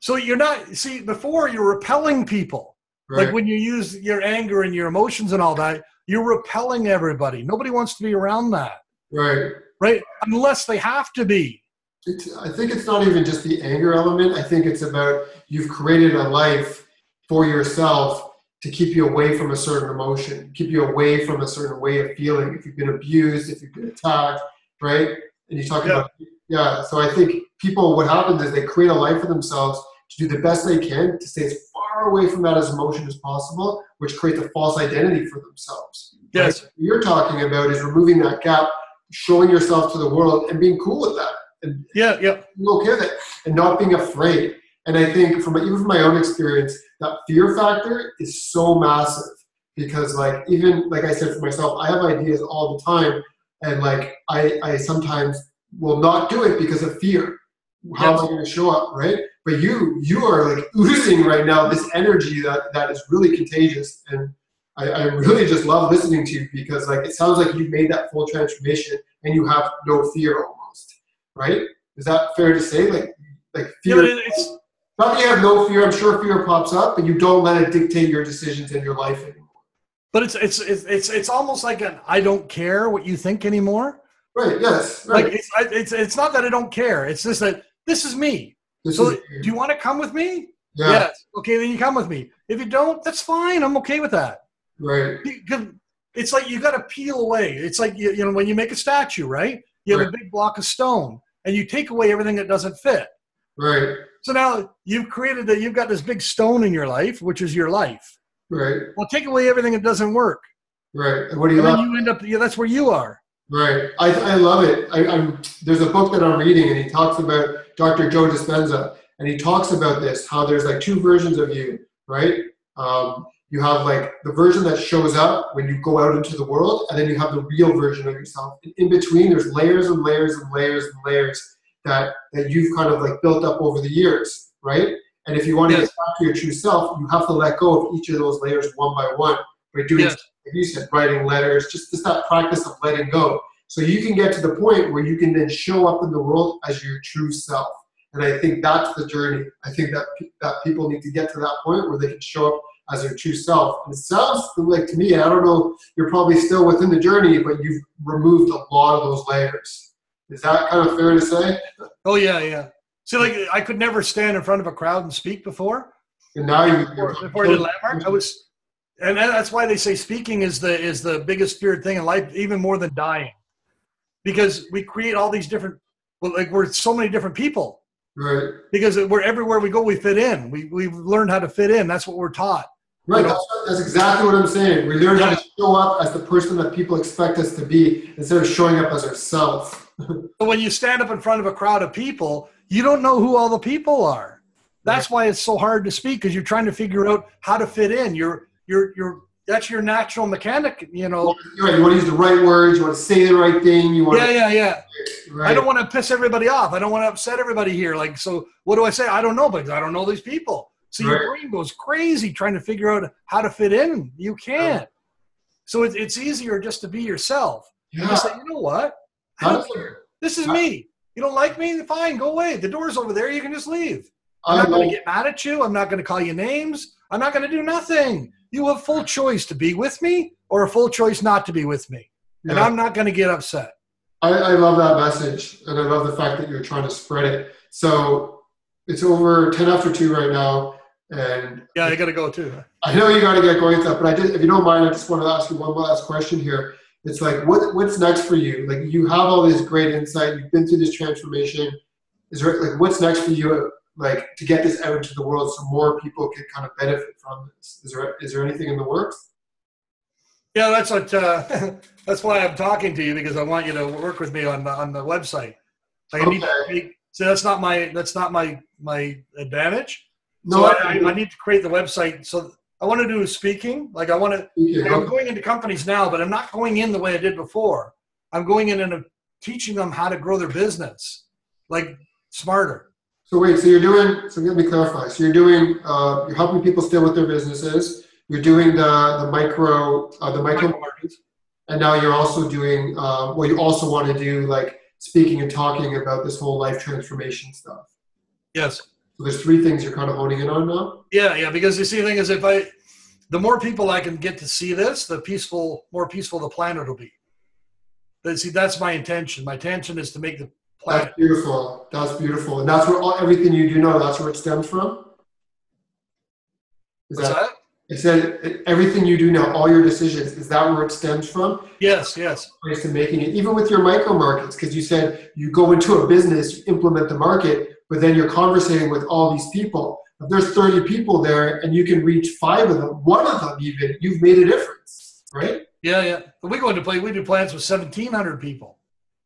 so you're not see before you're repelling people. right, Like when you use your anger and your emotions and all that, you're repelling everybody. Nobody wants to be around that, right. right? Unless they have to be. It's, I think it's not even just the anger element. I think it's about you've created a life for yourself to keep you away from a certain emotion, keep you away from a certain way of feeling. If you've been abused, if you've been attacked, right? And you talk Yeah. about, yeah. So I think people, what happens is they create a life for themselves to do the best they can to stay as far away from that as emotion as possible, which creates a false identity for themselves. Yes. What you're talking about is removing that gap, showing yourself to the world, and being cool with that and Yeah, yeah. okay with it and not being afraid. And I think from even from my own experience, that fear factor is so massive because like even like I said for myself, I have ideas all the time and like I, I sometimes will not do it because of fear. How Yes. am I going to show up, right? But you you are like oozing right now this energy that that is really contagious and I, I really just love listening to you because like it sounds like you've made that full transformation and you have no fear almost, right? Is that fair to say? Like like fear but it's not that you have no fear, I'm sure fear pops up, but you don't let it dictate your decisions in your life anymore. but it's it's it's it's, it's almost like an I don't care what you think anymore. Right, yes. Right. Like it's I- it's it's not that I don't care. It's just that this is me. this So is, do you want to come with me? yeah, Yes. Okay, then you come with me. If you don't, that's fine. I'm okay with that. right. It's like you got to peel away. It's like you, you know when you make a statue, right? You have a big block of stone, and you take away everything that doesn't fit. Right, So now you've created that. You've got this big stone in your life, which is your life. right, Well, take away everything that doesn't work, right. And what do you and then you end up. Yeah, that's where you are. Right. I, I love it. I, I'm, there's a book that I'm reading, and he talks about Dr. Joe Dispenza, and he talks about this how there's like two versions of you, right? Um, you have like the version that shows up when you go out into the world, and then you have the real version of yourself. And in between, there's layers and layers and layers and layers that that you've kind of like built up over the years, right? And if you want to Yes. get back to your true self, you have to let go of each of those layers one by one by doing Yes. like you said, writing letters, just, just that practice of letting go. So you can get to the point where you can then show up in the world as your true self. And I think that's the journey. I think that that people need to get to that point where they can show up as their true self. And it sounds like to me, and I don't know, you're probably still within the journey, but you've removed a lot of those layers. Is that kind of fair to say? Oh yeah, yeah. See, like I could never stand in front of a crowd and speak before. And now you, Before, before I did Landmark, I was, and that's why they say speaking is the is the biggest spirit thing in life, even more than dying, because we create all these different, well, like we're so many different people. right, Because we're everywhere we go, we fit in. We we've learned how to fit in. That's what we're taught. right. That's, that's exactly what I'm saying. We learn how to show up as the person that people expect us to be instead of showing up as ourselves. When you stand up in front of a crowd of people, you don't know who all the people are. That's why it's so hard to speak because you're trying to figure out how to fit in. You're you're you're that's your natural mechanic, you know. Right. You want to use the right words. You want to say the right thing. You want Yeah, to, yeah, yeah. right. I don't want to piss everybody off. I don't want to upset everybody here. Like, so what do I say? I don't know because I don't know these people. So your brain goes crazy trying to figure out how to fit in. You can't. So it's, it's easier just to be yourself. You yeah. just say, you know what? I don't care. This is I- me. You don't like me? Fine, go away. The door's over there. You can just leave. I'm I not going to um, get mad at you. I'm not going to call you names. I'm not going to do nothing. You have full choice to be with me or a full choice not to be with me. And. I'm not going to get upset. I, I love that message, and I love the fact that you're trying to spread it. So it's over ten after two right now, and Yeah, I got to go too. I know you got to get going with that. But I did, if you don't mind, I just want to ask you one last question here. It's like, what what's next for you? Like you have all this great insight. You've been through this transformation. Is there like what's next for you? Like to get this out into the world so more people can kind of benefit from this. Is there is there anything in the works? Yeah, that's what. Uh, that's why I'm talking to you because I want you to work with me on the on the website. Like I need to Okay. so that's not my that's not my my advantage. No, so I, I, I need to create the website. So I want to do speaking. Like I want to. Like I'm going into companies now, but I'm not going in the way I did before. I'm going in and teaching them how to grow their business, like smarter. So wait, so you're doing. So let me clarify. So you're doing. Uh, you're helping people still with their businesses. You're doing the the micro uh, the micro markets, and now you're also doing. Uh, well, you also want to do like speaking and talking about this whole life transformation stuff. Yes. So there's three things you're kind of honing in on now. Yeah, yeah. Because you see, the thing is, if I, the more people I can get to see this, the peaceful, more peaceful the planet will be. But see, that's my intention. My intention is to make the planet. That's beautiful. That's beautiful, and that's where all, everything you do now. That's where it stems from. Is What's that? that? It said everything you do now, all your decisions. Is that where it stems from? Yes, yes, place to making it, even with your micro markets, because you said you go into a business, you implement the market, but then you're conversating with all these people. If there's 30 people there and you can reach five of them, one of them even, you've made a difference, right? yeah, yeah. But we go into play. We do plans with seventeen hundred people.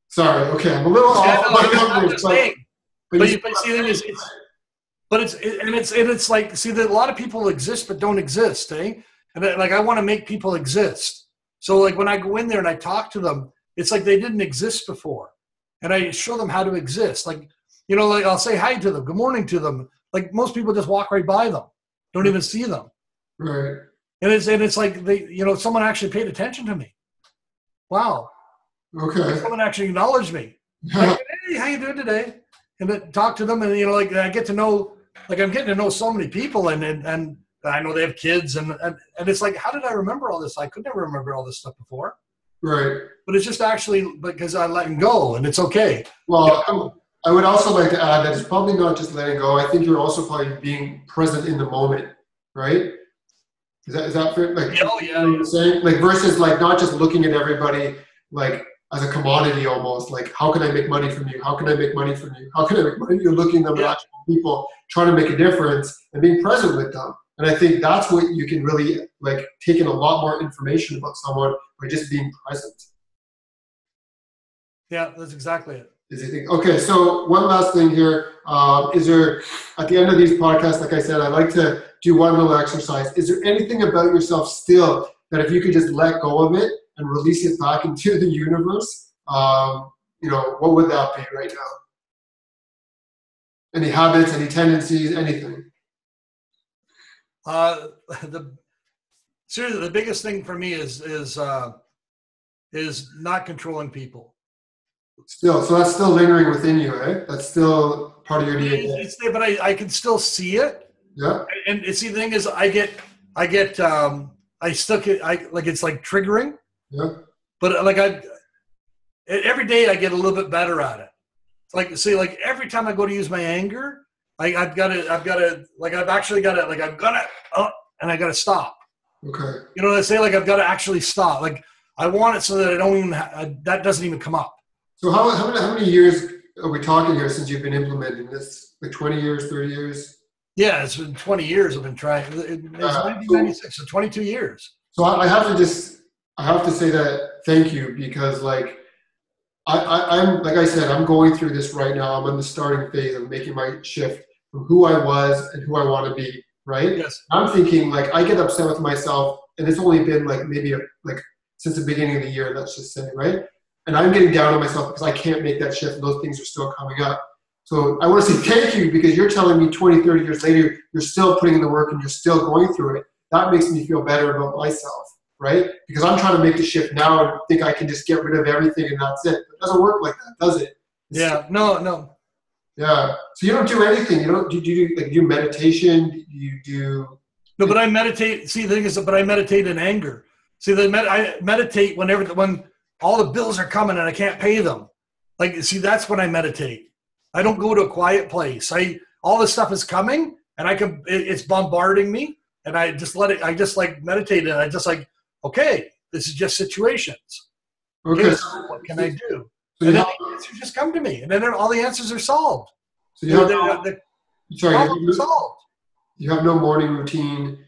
Sorry. Okay, I'm a little Yeah, off no, my I'm just- I'm numbers, but, but But, you- but see, the thing is, it's, but it's it, and it's and it's like see that a lot of people exist but don't exist, eh? And I- like I want to make people exist. So like when I go in there and I talk to them, it's like they didn't exist before, and I show them how to exist. Like you know, like I'll say hi to them, good morning to them. Like most people just walk right by them, don't even see them. right. And it's and it's like they you know someone actually paid attention to me. Wow, Okay. someone actually acknowledged me. like, hey, how you doing today? And then talk to them, and you know, like I get to know, like I'm getting to know so many people, and and, and I know they have kids, and, and and it's like, how did I remember all this? I could never remember all this stuff before, right. but it's just actually because I let them go, and it's okay. Well, I'm- I would also like to add that it's probably not just letting go. I think you're also probably being present in the moment, right? Is that is that fair? Like, Oh yeah, you know what I'm saying? Like versus like not just looking at everybody like as a commodity almost. Like how can I make money from you? How can I make money from you? How can I make money? You're looking at Yeah. actual people trying to make a difference and being present with them. And I think that's what you can really like take in a lot more information about someone by just being present. yeah, that's exactly it. Okay, so one last thing here. Um, is there, at the end of these podcasts, like I said, I like to do one little exercise. Is there anything about yourself still that if you could just let go of it and release it back into the universe, um, you know, what would that be right now? Any habits, any tendencies, anything? Uh, the seriously, the biggest thing for me is is uh, is not controlling people. Still, so that's still lingering within you, eh? That's still part of your DNA. it's there, but I, I can still see it. Yeah, and see, the thing is i get i get um i still get i like it's like triggering yeah, but uh, like i every day i get a little bit better at it like see like every time i go to use my anger like i've got to i've got to like i've actually got to like i've got to uh, and i got to stop okay. you know what i say like i've got to actually stop like i want it so that i don't even ha- I, that doesn't even come up So how, how, many, how many years are we talking here since you've been implementing this? Like 20 years, 30 years? yeah it's been 20 years i've been trying it- it's Uh, 1996 so 22 years So I, I have to just, I have to say that thank you because like, I, I, I'm, like I said, I'm going through this right now. I'm in the starting phase of making my shift from who I was and who I want to be, right? yes I'm thinking like I get upset with myself, and it's only been like maybe a, like since the beginning of the year. Let's just say, right? And I'm getting down on myself because I can't make that shift, and those things are still coming up. So I want to say thank you because you're telling me 20, 30 years later, you're still putting in the work and you're still going through it. That makes me feel better about myself, right? Because I'm trying to make the shift now and think I can just get rid of everything and that's it. It doesn't work like that, does it? It's- yeah no no Yeah. So you don't do anything. You don't do, do you like do meditation? You do No, but I meditate. See, the thing is, but I meditate in anger. See, the med- I meditate whenever when all the bills are coming and I can't pay them. Like, see, that's when I meditate. I don't go to a quiet place. I all this stuff is coming and I can it, it's bombarding me, and I just let it. I just like meditate and I just like, okay, this is just situations. okay? So, what can I do? so And then have, the answers just come to me, and then all the answers are solved. so you have, The, the sorry, problems you, are solved. you have no morning routine,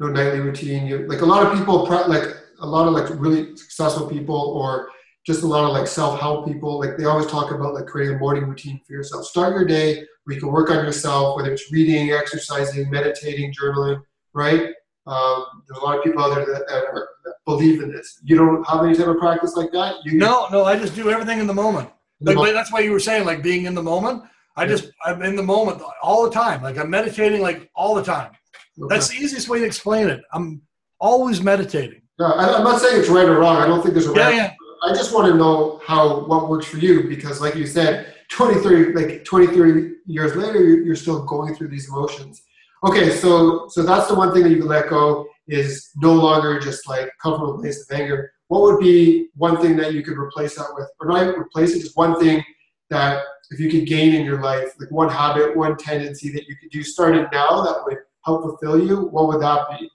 no nightly routine. You like a lot of people, like a lot of like really successful people, or just a lot of like self-help people. Like they always talk about like creating a morning routine for yourself. Start your day where you can work on yourself, whether it's reading, exercising, meditating, journaling. Right? Um, there's a lot of people out there that, that, are, that believe in this. You don't have any type of practice like that. You No, no, I just do everything in the moment. the Like, but that's why you were saying like being in the moment. I Yeah. just I'm in the moment all the time. Like I'm meditating like all the time. Okay. That's the easiest way to explain it. I'm always meditating. I, I'm not saying it's right or wrong. I don't think there's a Yeah, right. yeah. I just want to know how what works for you because, like you said, 23 like 20, 30 years later, you're still going through these emotions. Okay, so so that's the one thing that you can let go is no longer just like a place of anger. What would be one thing that you could replace that with, or not even replace it, just one thing that if you could gain in your life, like one habit, one tendency that you could do starting now that would help fulfill you. What would that be?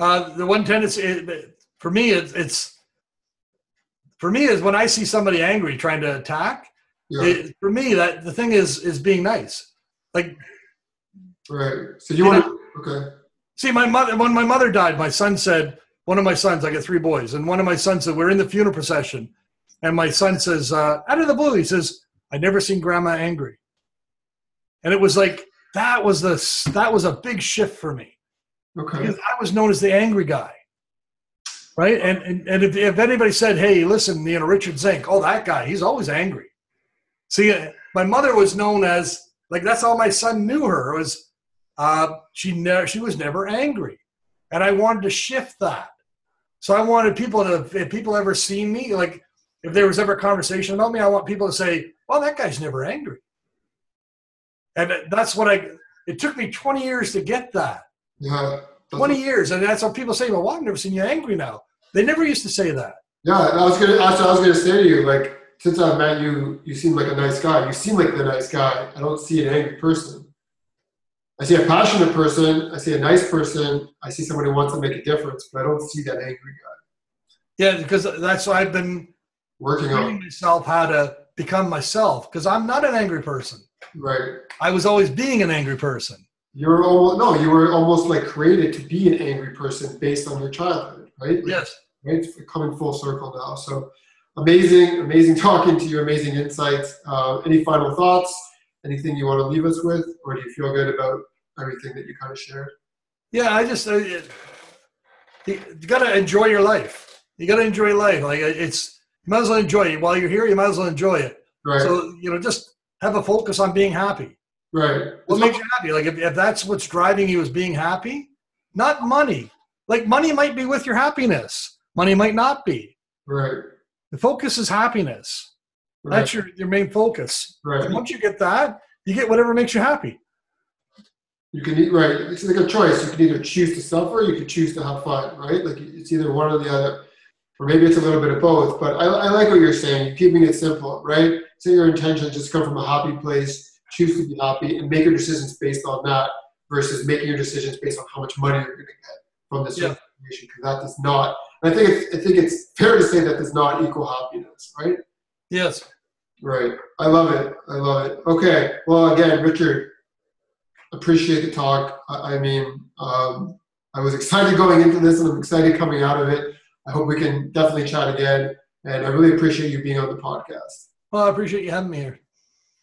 Uh, the one tendency it- for me it's, it's for me is when I see somebody angry trying to attack. Yeah, It, for me, that the thing is is being nice. Like right. So you want to okay. See, my mother, when my mother died, my son said, one of my sons, I got three boys, and one of my sons said, We're in the funeral procession. And my son says, uh, out of the blue, he says, I never seen grandma angry. And it was like, that was the, that was a big shift for me. Okay. Because I was known as the angry guy. Right. And, and, and if, if anybody said, Hey, listen, you know, Richard Zink, oh, that guy, he's always angry. See, uh, my mother was known as, like, that's all my son knew her was, uh, she never, she was never angry. And I wanted to shift that. So I wanted people to, if people ever seen me, like, if there was ever a conversation about me, I want people to say, well, that guy's never angry. And that's what I, it took me 20 years to get that. Yeah. 20 years. And that's what people say, well, I've never seen you angry now. They never used to say that. Yeah, I was gonna. What I was gonna say to you. Like, since I've met you, you seem like a nice guy. You seem like the nice guy. I don't see an angry person. I see a passionate person. I see a nice person. I see someone who wants to make a difference, but I don't see that angry guy. Yeah, because that's why I've been working on. myself how to become myself. Because I'm not an angry person. Right. I was always being an angry person. You were almost no. You were almost like created to be an angry person based on your childhood, right? Yes. right? It's coming full circle now. So amazing, amazing talking to you, amazing insights. Uh, any final thoughts? Anything you want to leave us with, or do you feel good about everything that you kind of shared? Yeah, I just uh, it, you, you got to enjoy your life. You got to enjoy life. Like it's you might as well enjoy it while you're here. You might as well enjoy it. Right, So you know, just have a focus on being happy. Right. What makes you happy? Like if, if that's what's driving you is being happy, not money. Like money might be with your happiness. Money might not be. right, The focus is happiness. right, That's your, your main focus. right. And once you get that, you get whatever makes you happy. You can eat right. It's like a choice. You can either choose to suffer, or you can choose to have fun, right? Like it's either one or the other, or maybe it's a little bit of both. But I, I like what you're saying. Keeping it simple, right? Say your intention just come from a happy place, choose to be happy, and make your decisions based on that, versus making your decisions based on how much money you're going to get from this Yeah. information. Because that does not. I think it's, I think it's fair to say that does not equal happiness, right? Yes. Right. I love it. I love it. Okay. Well, again, Richard, appreciate the talk. I, I mean, um, I was excited going into this and I'm excited coming out of it. I hope we can definitely chat again. And I really appreciate you being on the podcast. Well, I appreciate you having me here.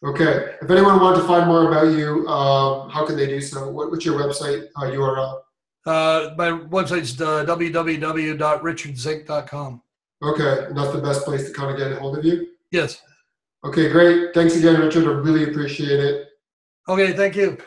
Okay. If anyone wanted to find more about you, um, how can they do so? What, what's your website uh, URL? Uh, my website's uh, www.richardzink.com. Okay. And that's the best place to kind of get a hold of you. Yes. Okay. Great. Thanks again, Richard. I really appreciate it. Okay. Thank you.